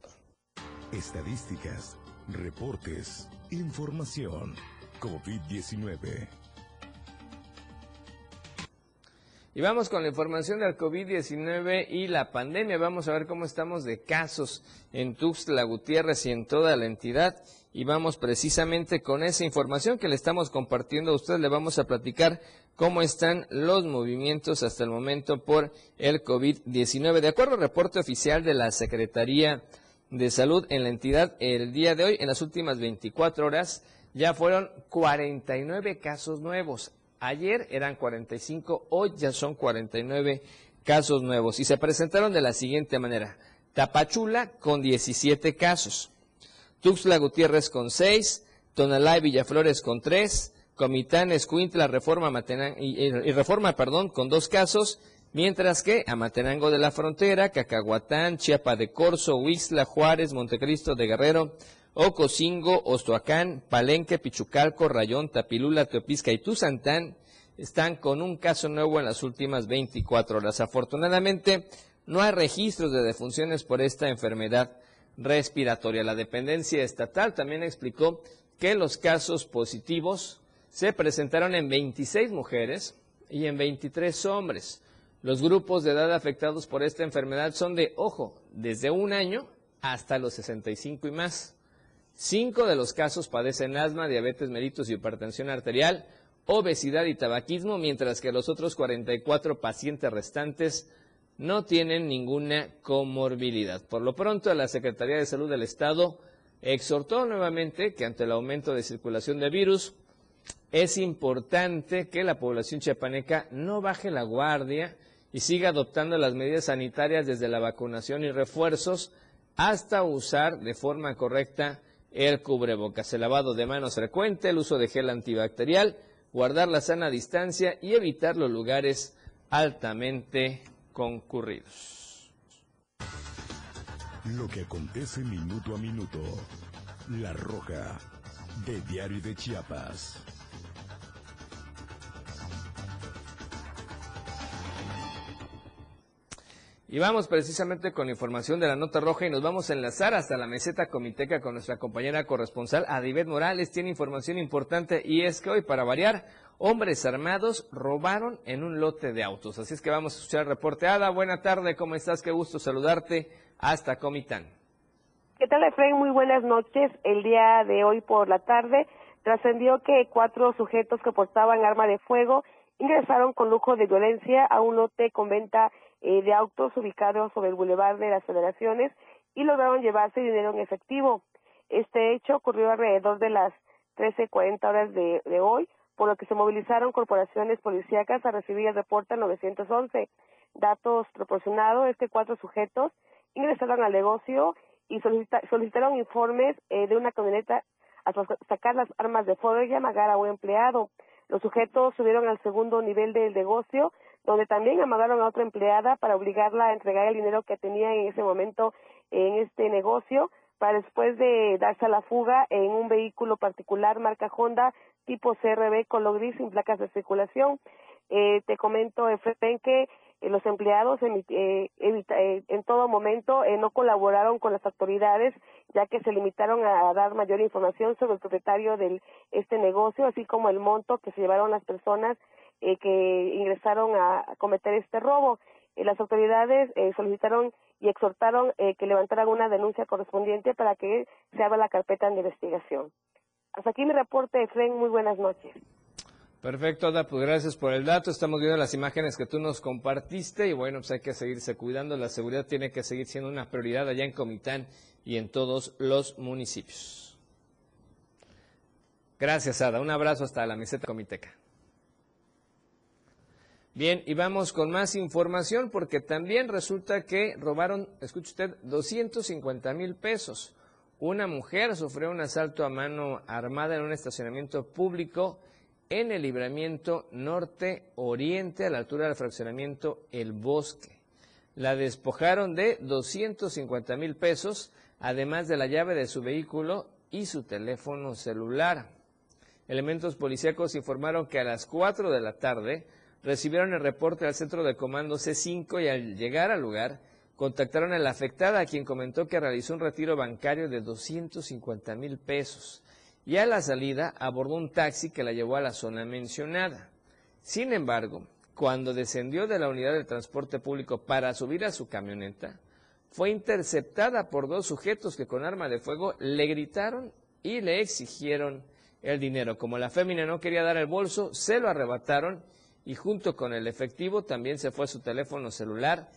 Estadísticas, reportes, información. COVID-19. Y vamos con la información del COVID-19 y la pandemia. Vamos a ver cómo estamos de casos en Tuxtla Gutiérrez y en toda la entidad. Y vamos precisamente con esa información que le estamos compartiendo a usted. Le vamos a platicar cómo están los movimientos hasta el momento por el COVID-19. De acuerdo al reporte oficial de la Secretaría Salud en la entidad, el día de hoy, en las últimas 24 horas, ya fueron 49 casos nuevos. Ayer eran 45, hoy ya son 49 casos nuevos y se presentaron de la siguiente manera. Tapachula con 17 casos, Tuxtla Gutiérrez con 6, Tonalá y Villaflores con 3, Comitán, Escuintla, Reforma, y, y, Reforma, perdón, con 2 casos, mientras que Amatenango de la Frontera, Cacahuatán, Chiapa de Corzo, Huixla, Juárez, Montecristo de Guerrero, Ocosingo, Ostoacán, Palenque, Pichucalco, Rayón, Tapilula, Teopisca y Tuzantán están con un caso nuevo en las últimas 24 horas. Afortunadamente, no hay registros de defunciones por esta enfermedad respiratoria. La dependencia estatal también explicó que los casos positivos se presentaron en 26 mujeres y en 23 hombres. Los grupos de edad afectados por esta enfermedad son de, ojo, desde un año hasta los 65 y más. Cinco de los casos padecen asma, diabetes mellitus y hipertensión arterial, obesidad y tabaquismo, mientras que los otros 44 pacientes restantes no tienen ninguna comorbilidad. Por lo pronto, la Secretaría de Salud del Estado exhortó nuevamente que ante el aumento de circulación de virus, es importante que la población chiapaneca no baje la guardia y siga adoptando las medidas sanitarias desde la vacunación y refuerzos hasta usar de forma correcta el cubrebocas, el lavado de manos frecuente, el uso de gel antibacterial, guardar la sana distancia y evitar los lugares altamente concurridos. Lo que acontece minuto a minuto. La Roja, de Diario de Chiapas. Y vamos precisamente con información de la nota roja y nos vamos a enlazar hasta la meseta comiteca con nuestra compañera corresponsal Adibet Morales. Tiene información importante y es que hoy, para variar, hombres armados robaron en un lote de autos. Así es que vamos a escuchar el reporte. Ada, buena tarde, ¿cómo estás? Qué gusto saludarte hasta Comitán. ¿Qué tal, Efraín? Muy buenas noches. El día de hoy por la tarde trascendió que cuatro sujetos que portaban arma de fuego ingresaron con lujo de violencia a un lote con venta eh, de autos ubicados sobre el Boulevard de las Federaciones y lograron llevarse dinero en efectivo. Este hecho ocurrió alrededor de las 13.40 horas de, hoy, por lo que se movilizaron corporaciones policíacas a recibir el reporte al 911. Datos proporcionados es que cuatro sujetos ingresaron al negocio y solicitaron informes eh, de una camioneta a sacar las armas de fuego y amagar a un empleado. Los sujetos subieron al segundo nivel del negocio donde también amagaron a otra empleada para obligarla a entregar el dinero que tenía en ese momento en este negocio para después de darse a la fuga en un vehículo particular marca Honda tipo CRB color gris sin placas de circulación. Eh, te comento, Efraín, que eh, los empleados eh, en todo momento no colaboraron con las autoridades, ya que se limitaron a dar mayor información sobre el propietario de este negocio, así como el monto que se llevaron las personas eh, que ingresaron a, cometer este robo. Eh, las autoridades eh, solicitaron y exhortaron que levantaran una denuncia correspondiente para que se abra la carpeta de investigación. Hasta aquí mi reporte, Efren. Muy buenas noches. Perfecto, Ada, pues gracias por el dato. Estamos viendo las imágenes que tú nos compartiste y bueno, pues hay que seguirse cuidando. La seguridad tiene que seguir siendo una prioridad allá en Comitán y en todos los municipios. Gracias, Ada. Un abrazo hasta la meseta comiteca. Bien, y vamos con más información porque también resulta que robaron, escuche usted, 250 mil pesos. Una mujer sufrió un asalto a mano armada en un estacionamiento público en el libramiento norte-oriente a la altura del fraccionamiento El Bosque. La despojaron de 250 mil pesos, además de la llave de su vehículo y su teléfono celular. Elementos policíacos informaron que a las 4 de la tarde recibieron el reporte al centro de comando C5 y al llegar al lugar contactaron a la afectada a quien comentó que realizó un retiro bancario de 250 mil pesos y a la salida abordó un taxi que la llevó a la zona mencionada. Sin embargo, cuando descendió de la unidad de transporte público para subir a su camioneta, fue interceptada por dos sujetos que con arma de fuego le gritaron y le exigieron el dinero. Como la fémina no quería dar el bolso, se lo arrebataron y junto con el efectivo también se fue su teléfono celular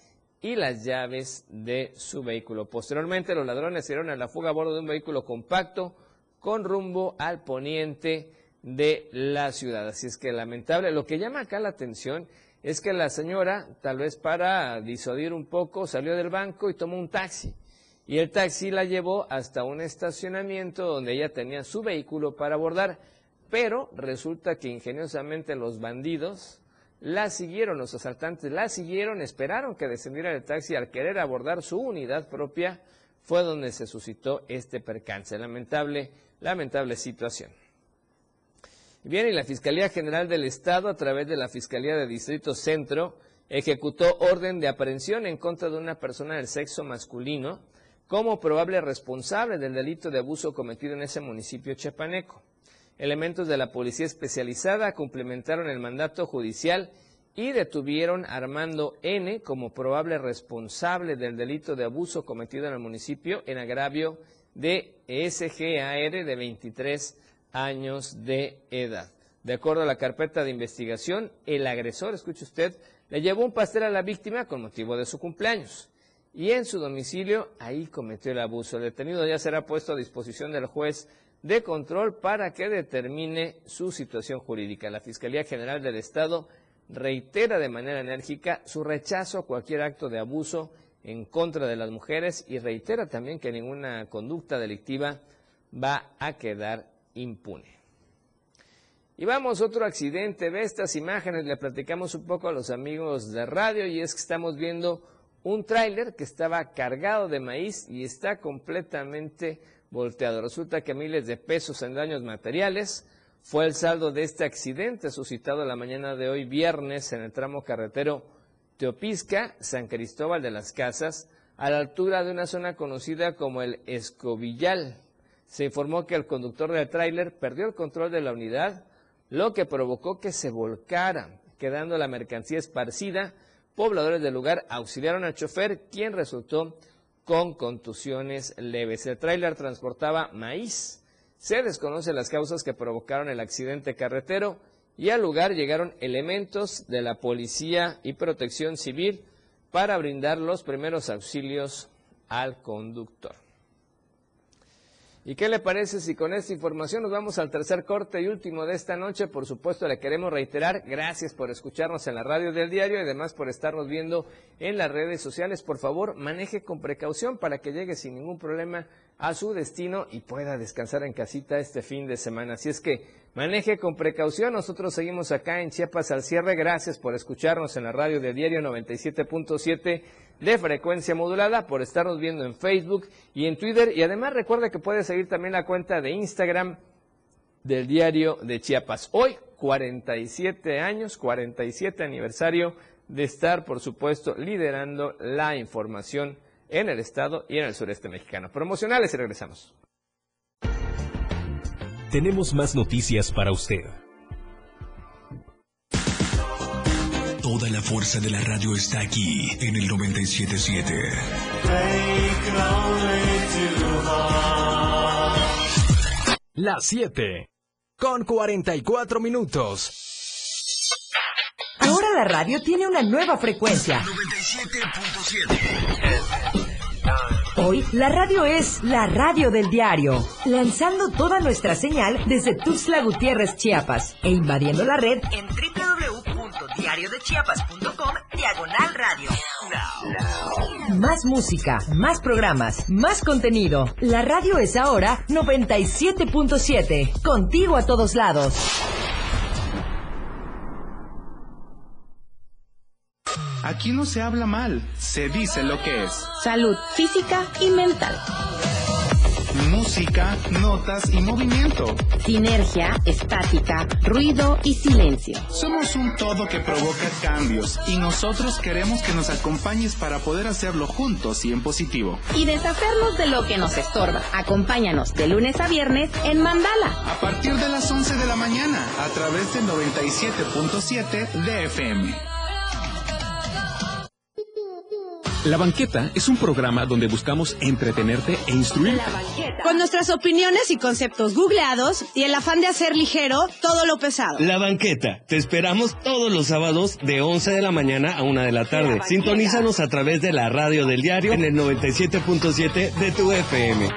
y las llaves de su vehículo. Posteriormente los ladrones dieron a la fuga a bordo de un vehículo compacto con rumbo al poniente de la ciudad. Así es que lamentable. Lo que llama acá la atención es que la señora, tal vez para disuadir un poco, salió del banco y tomó un taxi. Y el taxi la llevó hasta un estacionamiento donde ella tenía su vehículo para abordar. Pero resulta que ingeniosamente los bandidos la siguieron, los asaltantes la siguieron, esperaron que descendiera el taxi al querer abordar su unidad propia, fue donde se suscitó este percance. Lamentable, lamentable situación. Bien, y la Fiscalía General del Estado, a través de la Fiscalía de Distrito Centro, ejecutó orden de aprehensión en contra de una persona del sexo masculino como probable responsable del delito de abuso cometido en ese municipio chapaneco. Elementos de la policía especializada complementaron el mandato judicial y detuvieron a Armando N. como probable responsable del delito de abuso cometido en el municipio en agravio de SGAR de 23 años de edad. De acuerdo a la carpeta de investigación, el agresor, escuche usted, le llevó un pastel a la víctima con motivo de su cumpleaños y en su domicilio ahí cometió el abuso. El detenido ya será puesto a disposición del juez de control para que determine su situación jurídica. La Fiscalía General del Estado reitera de manera enérgica su rechazo a cualquier acto de abuso en contra de las mujeres y reitera también que ninguna conducta delictiva va a quedar impune. Y vamos, otro accidente. Ve estas imágenes, le platicamos un poco a los amigos de radio y es que estamos viendo un tráiler que estaba cargado de maíz y está completamente volteado. Resulta que miles de pesos en daños materiales fue el saldo de este accidente suscitado la mañana de hoy viernes en el tramo carretero Teopisca, San Cristóbal de las Casas, a la altura de una zona conocida como el Escobillal. Se informó que el conductor del tráiler perdió el control de la unidad, lo que provocó que se volcara, quedando la mercancía esparcida. Pobladores del lugar auxiliaron al chofer, quien resultó con contusiones leves. El tráiler transportaba maíz. Se desconocen las causas que provocaron el accidente carretero y al lugar llegaron elementos de la policía y protección civil para brindar los primeros auxilios al conductor. ¿Y qué le parece si con esta información nos vamos al tercer corte y último de esta noche? Por supuesto, le queremos reiterar, gracias por escucharnos en la radio del diario y además por estarnos viendo en las redes sociales. Por favor, maneje con precaución para que llegue sin ningún problema a su destino y pueda descansar en casita este fin de semana. Así es que maneje con precaución. Nosotros seguimos acá en Chiapas al cierre. Gracias por escucharnos en la radio del diario 97.7 de frecuencia modulada, por estarnos viendo en Facebook y en Twitter. Y además recuerda que puede seguir también la cuenta de Instagram del diario de Chiapas. Hoy, 47 años, 47 aniversario de estar, por supuesto, liderando la información en el estado y en el sureste mexicano. Promocionales y regresamos. Tenemos más noticias para usted. Toda la fuerza de la radio está aquí en el 977. Las 7 con 44 minutos. Ahora la radio tiene una nueva frecuencia. 97.7. Hoy la radio es la radio del diario, lanzando toda nuestra señal desde Tuxtla Gutiérrez, Chiapas, e invadiendo la red en www.diariodechiapas.com diagonal radio. Más música, más programas, más contenido. La radio es ahora 97.7, contigo a todos lados. Aquí no se habla mal, se dice lo que es. Salud física y mental. Música, notas y movimiento. Sinergia, estática, ruido y silencio. Somos un todo que provoca cambios y nosotros queremos que nos acompañes para poder hacerlo juntos y en positivo. Y deshacernos de lo que nos estorba. Acompáñanos de lunes a viernes en Mandala. A partir de las 11 de la mañana a través del 97.7 de FM. La Banqueta es un programa donde buscamos entretenerte e instruirte. Con nuestras opiniones y conceptos googleados y el afán de hacer ligero todo lo pesado. La Banqueta. Te esperamos todos los sábados de 11 de la mañana a 1 de la tarde. Sintonízanos a través de la radio del diario en el 97.7 de tu FM.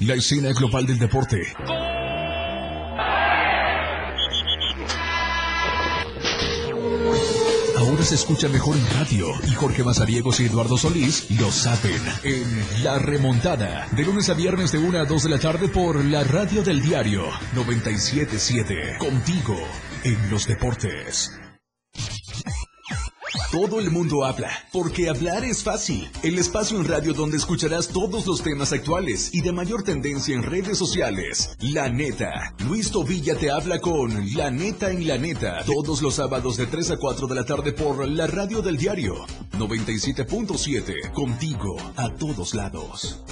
La escena global del deporte. Ahora se escucha mejor en radio y Jorge Mazariegos y Eduardo Solís lo saben en La Remontada. De lunes a viernes de 1 a 2 de la tarde por la radio del diario 977. Contigo en los deportes. Todo el mundo habla, porque hablar es fácil. El espacio en radio donde escucharás todos los temas actuales y de mayor tendencia en redes sociales. La neta. Luis Tobilla te habla con La neta en la neta. Todos los sábados de 3 a 4 de la tarde por la radio del diario 97.7. Contigo a todos lados.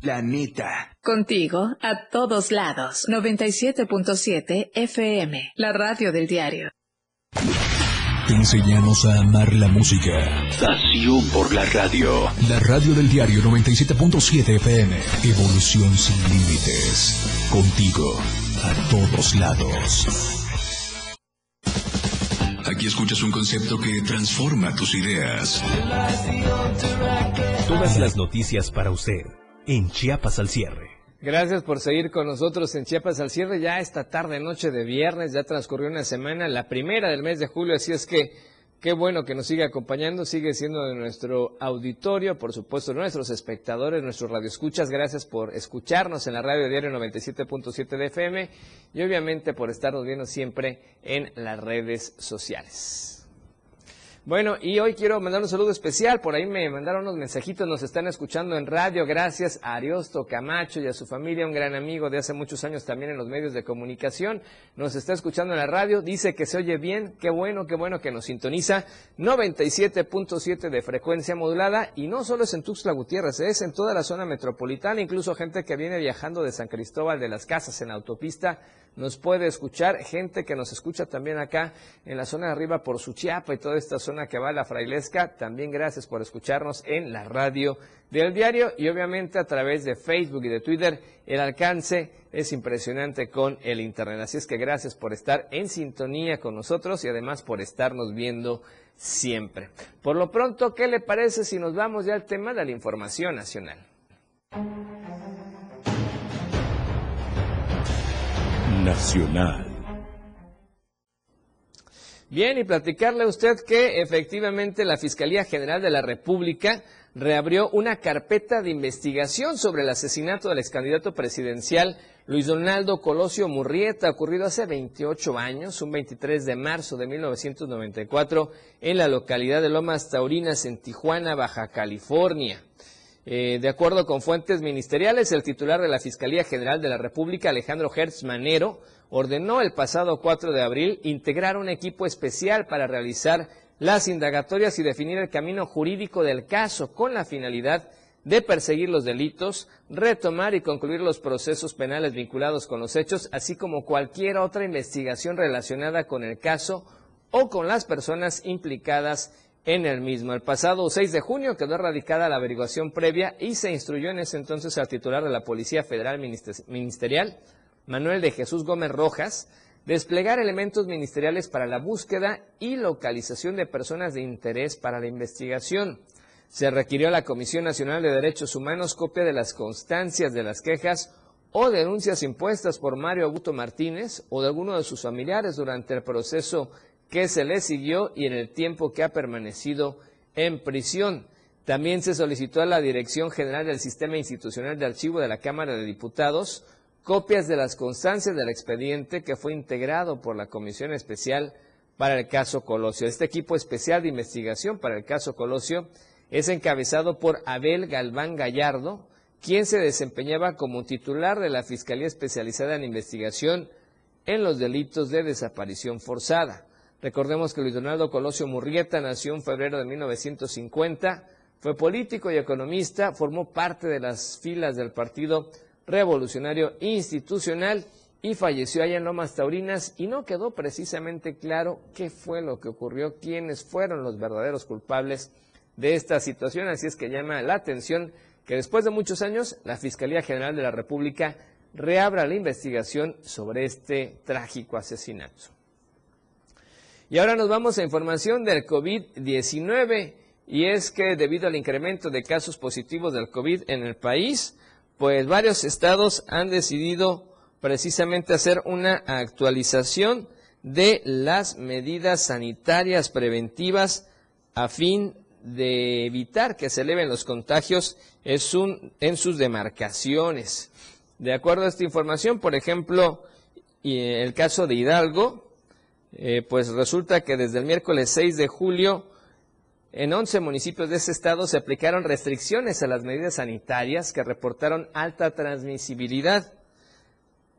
La neta. Contigo a todos lados. 97.7 FM. La radio del diario. Te enseñamos a amar la música. Pasión por la radio. La radio del diario 97.7 FM. Evolución sin límites. Contigo, a todos lados. Aquí escuchas un concepto que transforma tus ideas. Todas las noticias para usted en Chiapas al cierre. Gracias por seguir con nosotros en Chiapas al cierre. Ya esta tarde, noche de viernes, ya transcurrió una semana, la primera del mes de julio, así es que qué bueno que nos sigue acompañando, sigue siendo de nuestro auditorio, por supuesto, nuestros espectadores, nuestros radioescuchas. Gracias por escucharnos en la radio diario 97.7 de FM y obviamente por estarnos viendo siempre en las redes sociales. Bueno, y hoy quiero mandar un saludo especial. Por ahí me mandaron unos mensajitos, nos están escuchando en radio. Gracias a Ariosto Camacho y a su familia, un gran amigo de hace muchos años también en los medios de comunicación. Nos está escuchando en la radio, dice que se oye bien. Qué bueno, qué bueno que nos sintoniza. 97.7 de frecuencia modulada. Y no solo es en Tuxtla Gutiérrez, es en toda la zona metropolitana, incluso gente que viene viajando de San Cristóbal de las Casas en autopista nos puede escuchar, gente que nos escucha también acá en la zona de arriba por Suchiapa y toda esta zona que va a la Frailesca, también gracias por escucharnos en la radio del diario y obviamente a través de Facebook y de Twitter, el alcance es impresionante con el Internet. Así es que gracias por estar en sintonía con nosotros y además por estarnos viendo siempre. Por lo pronto, ¿qué le parece si nos vamos ya al tema de la información nacional? Nacional. Bien, y platicarle a usted que efectivamente la Fiscalía General de la República reabrió una carpeta de investigación sobre el asesinato del ex candidato presidencial Luis Donaldo Colosio Murrieta, ocurrido hace 28 años, un 23 de marzo de 1994, en la localidad de Lomas Taurinas, en Tijuana, Baja California. Eh, de acuerdo con fuentes ministeriales, el titular de la Fiscalía General de la República, Alejandro Hertz Manero, ordenó el pasado 4 de abril integrar un equipo especial para realizar las indagatorias y definir el camino jurídico del caso con la finalidad de perseguir los delitos, retomar y concluir los procesos penales vinculados con los hechos, así como cualquier otra investigación relacionada con el caso o con las personas implicadas en el mismo. El pasado 6 de junio quedó erradicada la averiguación previa y se instruyó en ese entonces al titular de la Policía Federal Ministerial, Manuel de Jesús Gómez Rojas, desplegar elementos ministeriales para la búsqueda y localización de personas de interés para la investigación. se requirió a la Comisión Nacional de Derechos Humanos copia de las constancias de las quejas o denuncias impuestas por Mario Augusto Martínez o de alguno de sus familiares durante el proceso que se le siguió y en el tiempo que ha permanecido en prisión. También se solicitó a la Dirección General del Sistema Institucional de Archivo de la Cámara de Diputados copias de las constancias del expediente que fue integrado por la Comisión Especial para el caso Colosio. Este equipo especial de investigación para el caso Colosio es encabezado por Abel Galván Gallardo, quien se desempeñaba como titular de la Fiscalía Especializada en Investigación en los delitos de desaparición forzada. Recordemos que Luis Donaldo Colosio Murrieta nació en febrero de 1950, fue político y economista, formó parte de las filas del Partido Revolucionario Institucional y falleció allá en Lomas Taurinas y no quedó precisamente claro qué fue lo que ocurrió, quiénes fueron los verdaderos culpables de esta situación, así es que llama la atención que después de muchos años la Fiscalía General de la República reabra la investigación sobre este trágico asesinato. Y ahora nos vamos a información del COVID-19 y es que debido al incremento de casos positivos del COVID en el país, pues varios estados han decidido precisamente hacer una actualización de las medidas sanitarias preventivas a fin de evitar que se eleven los contagios en sus demarcaciones. De acuerdo a esta información, por ejemplo, el caso de Hidalgo, eh, pues resulta que desde el miércoles 6 de julio, en 11 municipios de ese estado se aplicaron restricciones a las medidas sanitarias que reportaron alta transmisibilidad.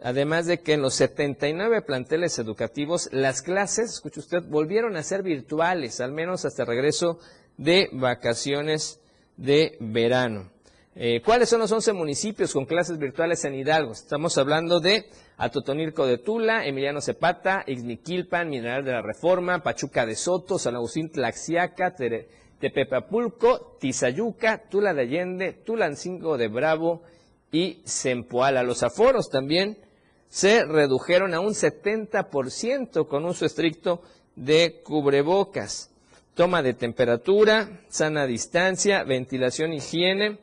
Además de que en los 79 planteles educativos las clases, escuche usted, volvieron a ser virtuales, al menos hasta el regreso de vacaciones de verano. Eh, ¿Cuáles son los 11 municipios con clases virtuales en Hidalgo? Estamos hablando de Atotonilco de Tula, Emiliano Zapata, Ixmiquilpan, Mineral de la Reforma, Pachuca de Soto, San Agustín Tlaxiaca, Tepepapulco, Tizayuca, Tula de Allende, Tulancingo de Bravo y Zempoala. Los aforos también se redujeron a un 70% con uso estricto de cubrebocas toma de temperatura, sana distancia, ventilación, higiene,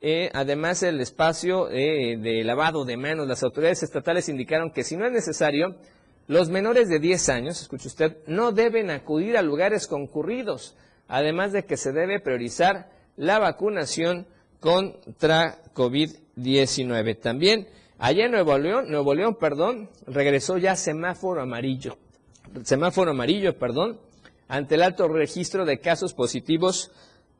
eh, además el espacio eh, de lavado de manos. Las autoridades estatales indicaron que si no es necesario, los menores de 10 años, escuche usted, no deben acudir a lugares concurridos, además de que se debe priorizar la vacunación contra COVID-19. También allá en Nuevo León, Nuevo León, perdón, regresó ya semáforo amarillo. Semáforo amarillo, perdón, ante el alto registro de casos positivos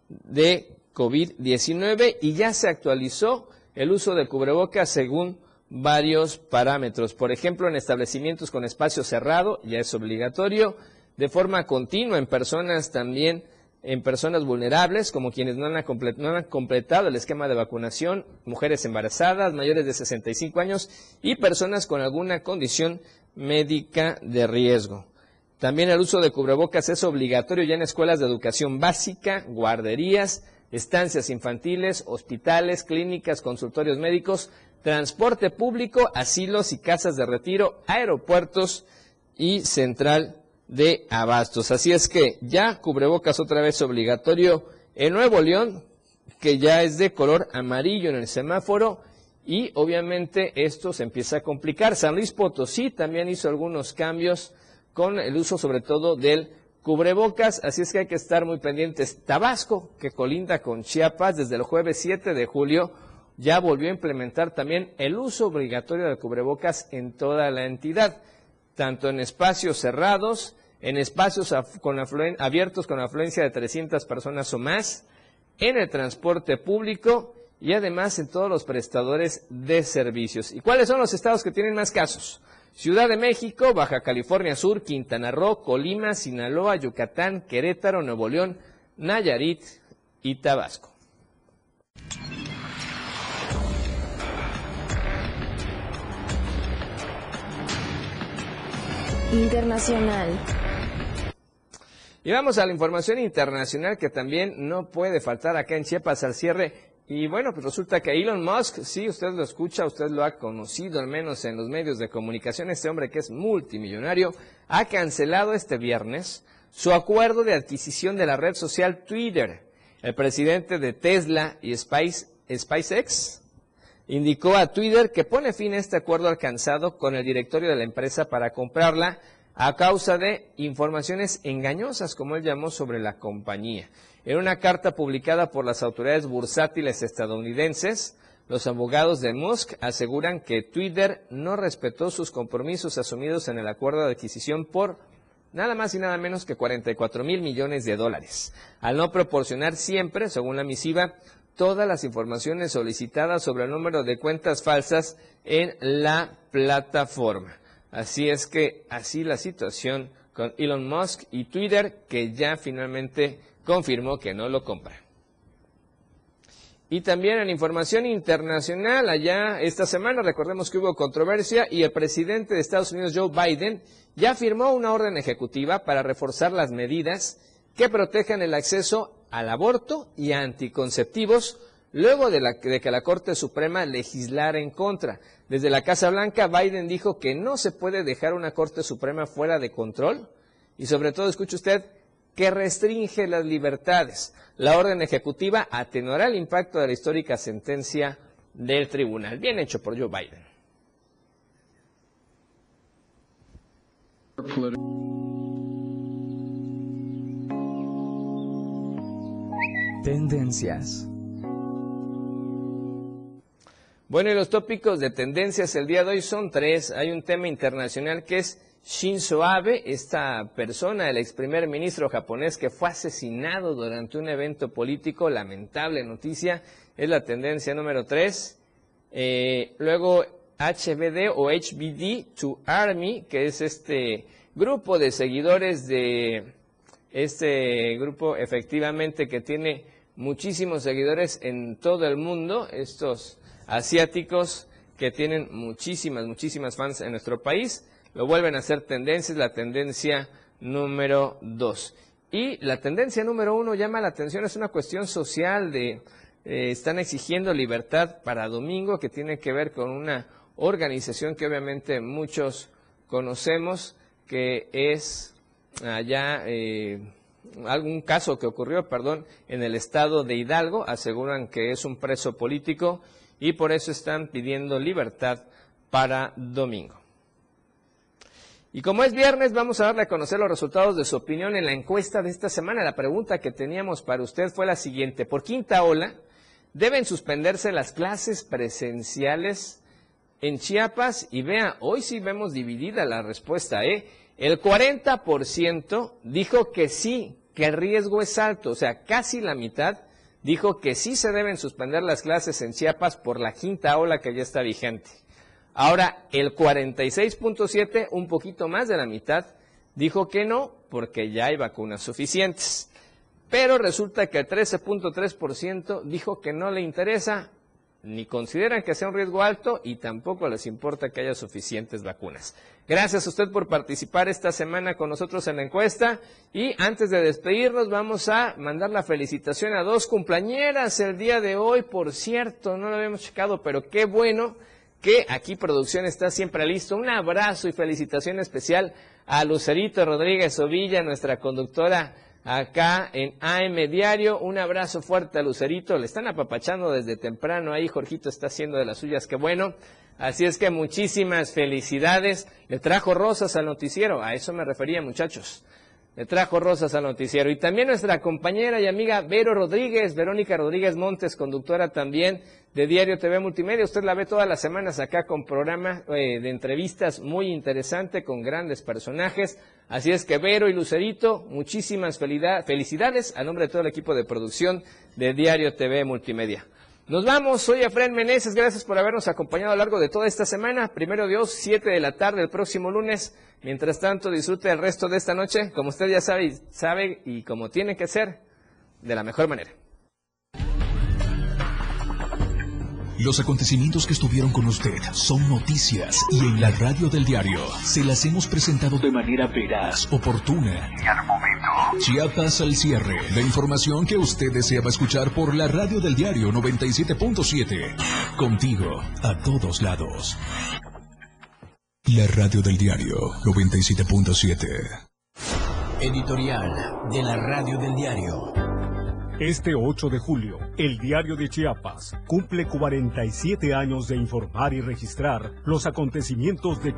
de COVID-19 y ya se actualizó el uso de cubrebocas según varios parámetros. Por ejemplo, en establecimientos con espacio cerrado ya es obligatorio, de forma continua en personas también, en personas vulnerables, como quienes no han, no han completado el esquema de vacunación, mujeres embarazadas, mayores de 65 años y personas con alguna condición médica de riesgo. También el uso de cubrebocas es obligatorio ya en escuelas de educación básica, guarderías, estancias infantiles, hospitales, clínicas, consultorios médicos, transporte público, asilos y casas de retiro, aeropuertos y central de abastos. Así es que ya cubrebocas otra vez obligatorio en Nuevo León, que ya es de color amarillo en el semáforo y obviamente esto se empieza a complicar. San Luis Potosí también hizo algunos cambios con el uso sobre todo del cubrebocas, así es que hay que estar muy pendientes. Tabasco, que colinda con Chiapas, desde el jueves 7 de julio ya volvió a implementar también el uso obligatorio del cubrebocas en toda la entidad, tanto en espacios cerrados, en espacios con abiertos con afluencia de 300 personas o más, en el transporte público y además en todos los prestadores de servicios. ¿Y cuáles son los estados que tienen más casos? Ciudad de México, Baja California Sur, Quintana Roo, Colima, Sinaloa, Yucatán, Querétaro, Nuevo León, Nayarit y Tabasco. Internacional. Y vamos a la información internacional que también no puede faltar acá en Chiapas al cierre y bueno, pues resulta que Elon Musk, sí, usted lo escucha, usted lo ha conocido al menos en los medios de comunicación, este hombre que es multimillonario, ha cancelado este viernes su acuerdo de adquisición de la red social Twitter. El presidente de Tesla y Spice, SpaceX indicó a Twitter que pone fin a este acuerdo alcanzado con el directorio de la empresa para comprarla a causa de informaciones engañosas, como él llamó, sobre la compañía. En una carta publicada por las autoridades bursátiles estadounidenses, los abogados de Musk aseguran que Twitter no respetó sus compromisos asumidos en el acuerdo de adquisición por nada más y nada menos que 44 mil millones de dólares, al no proporcionar siempre, según la misiva, todas las informaciones solicitadas sobre el número de cuentas falsas en la plataforma. Así es que así la situación con Elon Musk y Twitter, que ya finalmente confirmó que no lo compra. Y también en información internacional, allá esta semana recordemos que hubo controversia y el presidente de Estados Unidos, Joe Biden, ya firmó una orden ejecutiva para reforzar las medidas que protejan el acceso al aborto y anticonceptivos luego de, de, que la Corte Suprema legislara en contra. Desde la Casa Blanca, Biden dijo que no se puede dejar una Corte Suprema fuera de control y sobre todo, escuche usted, que restringe las libertades. La orden ejecutiva atenuará el impacto de la histórica sentencia del tribunal. Bien hecho por Joe Biden. Tendencias. Bueno, y los tópicos de tendencias el día de hoy son tres. Hay un tema internacional que es Shinzo Abe, esta persona, el ex primer ministro japonés que fue asesinado durante un evento político, lamentable noticia, es la tendencia número tres. Eh, luego HBD o HBD to Army, que es este grupo de seguidores de este grupo efectivamente que tiene muchísimos seguidores en todo el mundo, estos asiáticos que tienen muchísimas, muchísimas fans en nuestro país lo vuelven a hacer tendencias, la tendencia número dos. Y la tendencia número uno llama la atención, es una cuestión social de, eh, están exigiendo libertad para domingo, que tiene que ver con una organización que obviamente muchos conocemos, que es allá eh, algún caso que ocurrió, perdón, en el estado de Hidalgo, aseguran que es un preso político y por eso están pidiendo libertad para domingo. Y como es viernes, vamos a darle a conocer los resultados de su opinión en la encuesta de esta semana. La pregunta que teníamos para usted fue la siguiente. Por quinta ola, ¿deben suspenderse las clases presenciales en Chiapas? Y vea, hoy sí vemos dividida la respuesta. ¿eh? El 40% dijo que sí, que el riesgo es alto. O sea, casi la mitad dijo que sí se deben suspender las clases en Chiapas por la quinta ola que ya está vigente. Ahora, el 46.7, un poquito más de la mitad, dijo que no, porque ya hay vacunas suficientes. Pero resulta que el 13.3% dijo que no le interesa, ni consideran que sea un riesgo alto y tampoco les importa que haya suficientes vacunas. Gracias a usted por participar esta semana con nosotros en la encuesta y antes de despedirnos vamos a mandar la felicitación a dos cumpleañeras el día de hoy, por cierto, no lo habíamos checado, pero qué bueno que aquí producción está siempre listo. Un abrazo y felicitación especial a Lucerito Rodríguez Ovilla, nuestra conductora acá en AM Diario. Un abrazo fuerte a Lucerito. Le están apapachando desde temprano ahí. Jorgito está haciendo de las suyas. Qué bueno. Así es que muchísimas felicidades. Le trajo rosas al noticiero. A eso me refería, muchachos. Le trajo rosas al noticiero. Y también nuestra compañera y amiga Vero Rodríguez, Verónica Rodríguez Montes, conductora también de Diario TV Multimedia. Usted la ve todas las semanas acá con programa eh, de entrevistas muy interesante con grandes personajes. Así es que Vero y Lucerito, muchísimas felicidades a nombre de todo el equipo de producción de Diario TV Multimedia. Nos vamos, soy Efraín Meneses, gracias por habernos acompañado a lo largo de toda esta semana. Primero Dios, 7 de la tarde el próximo lunes. Mientras tanto, disfrute el resto de esta noche, como usted ya sabe, sabe y como tiene que ser, de la mejor manera. Los acontecimientos que estuvieron con usted son noticias y en la radio del diario se las hemos presentado de manera veraz, oportuna y al momento. Chiapas al cierre. La información que usted deseaba escuchar por la radio del diario 97.7. Contigo a todos lados. La radio del diario 97.7. Editorial de la radio del diario. Este 8 de julio, el diario de Chiapas cumple 47 años de informar y registrar los acontecimientos de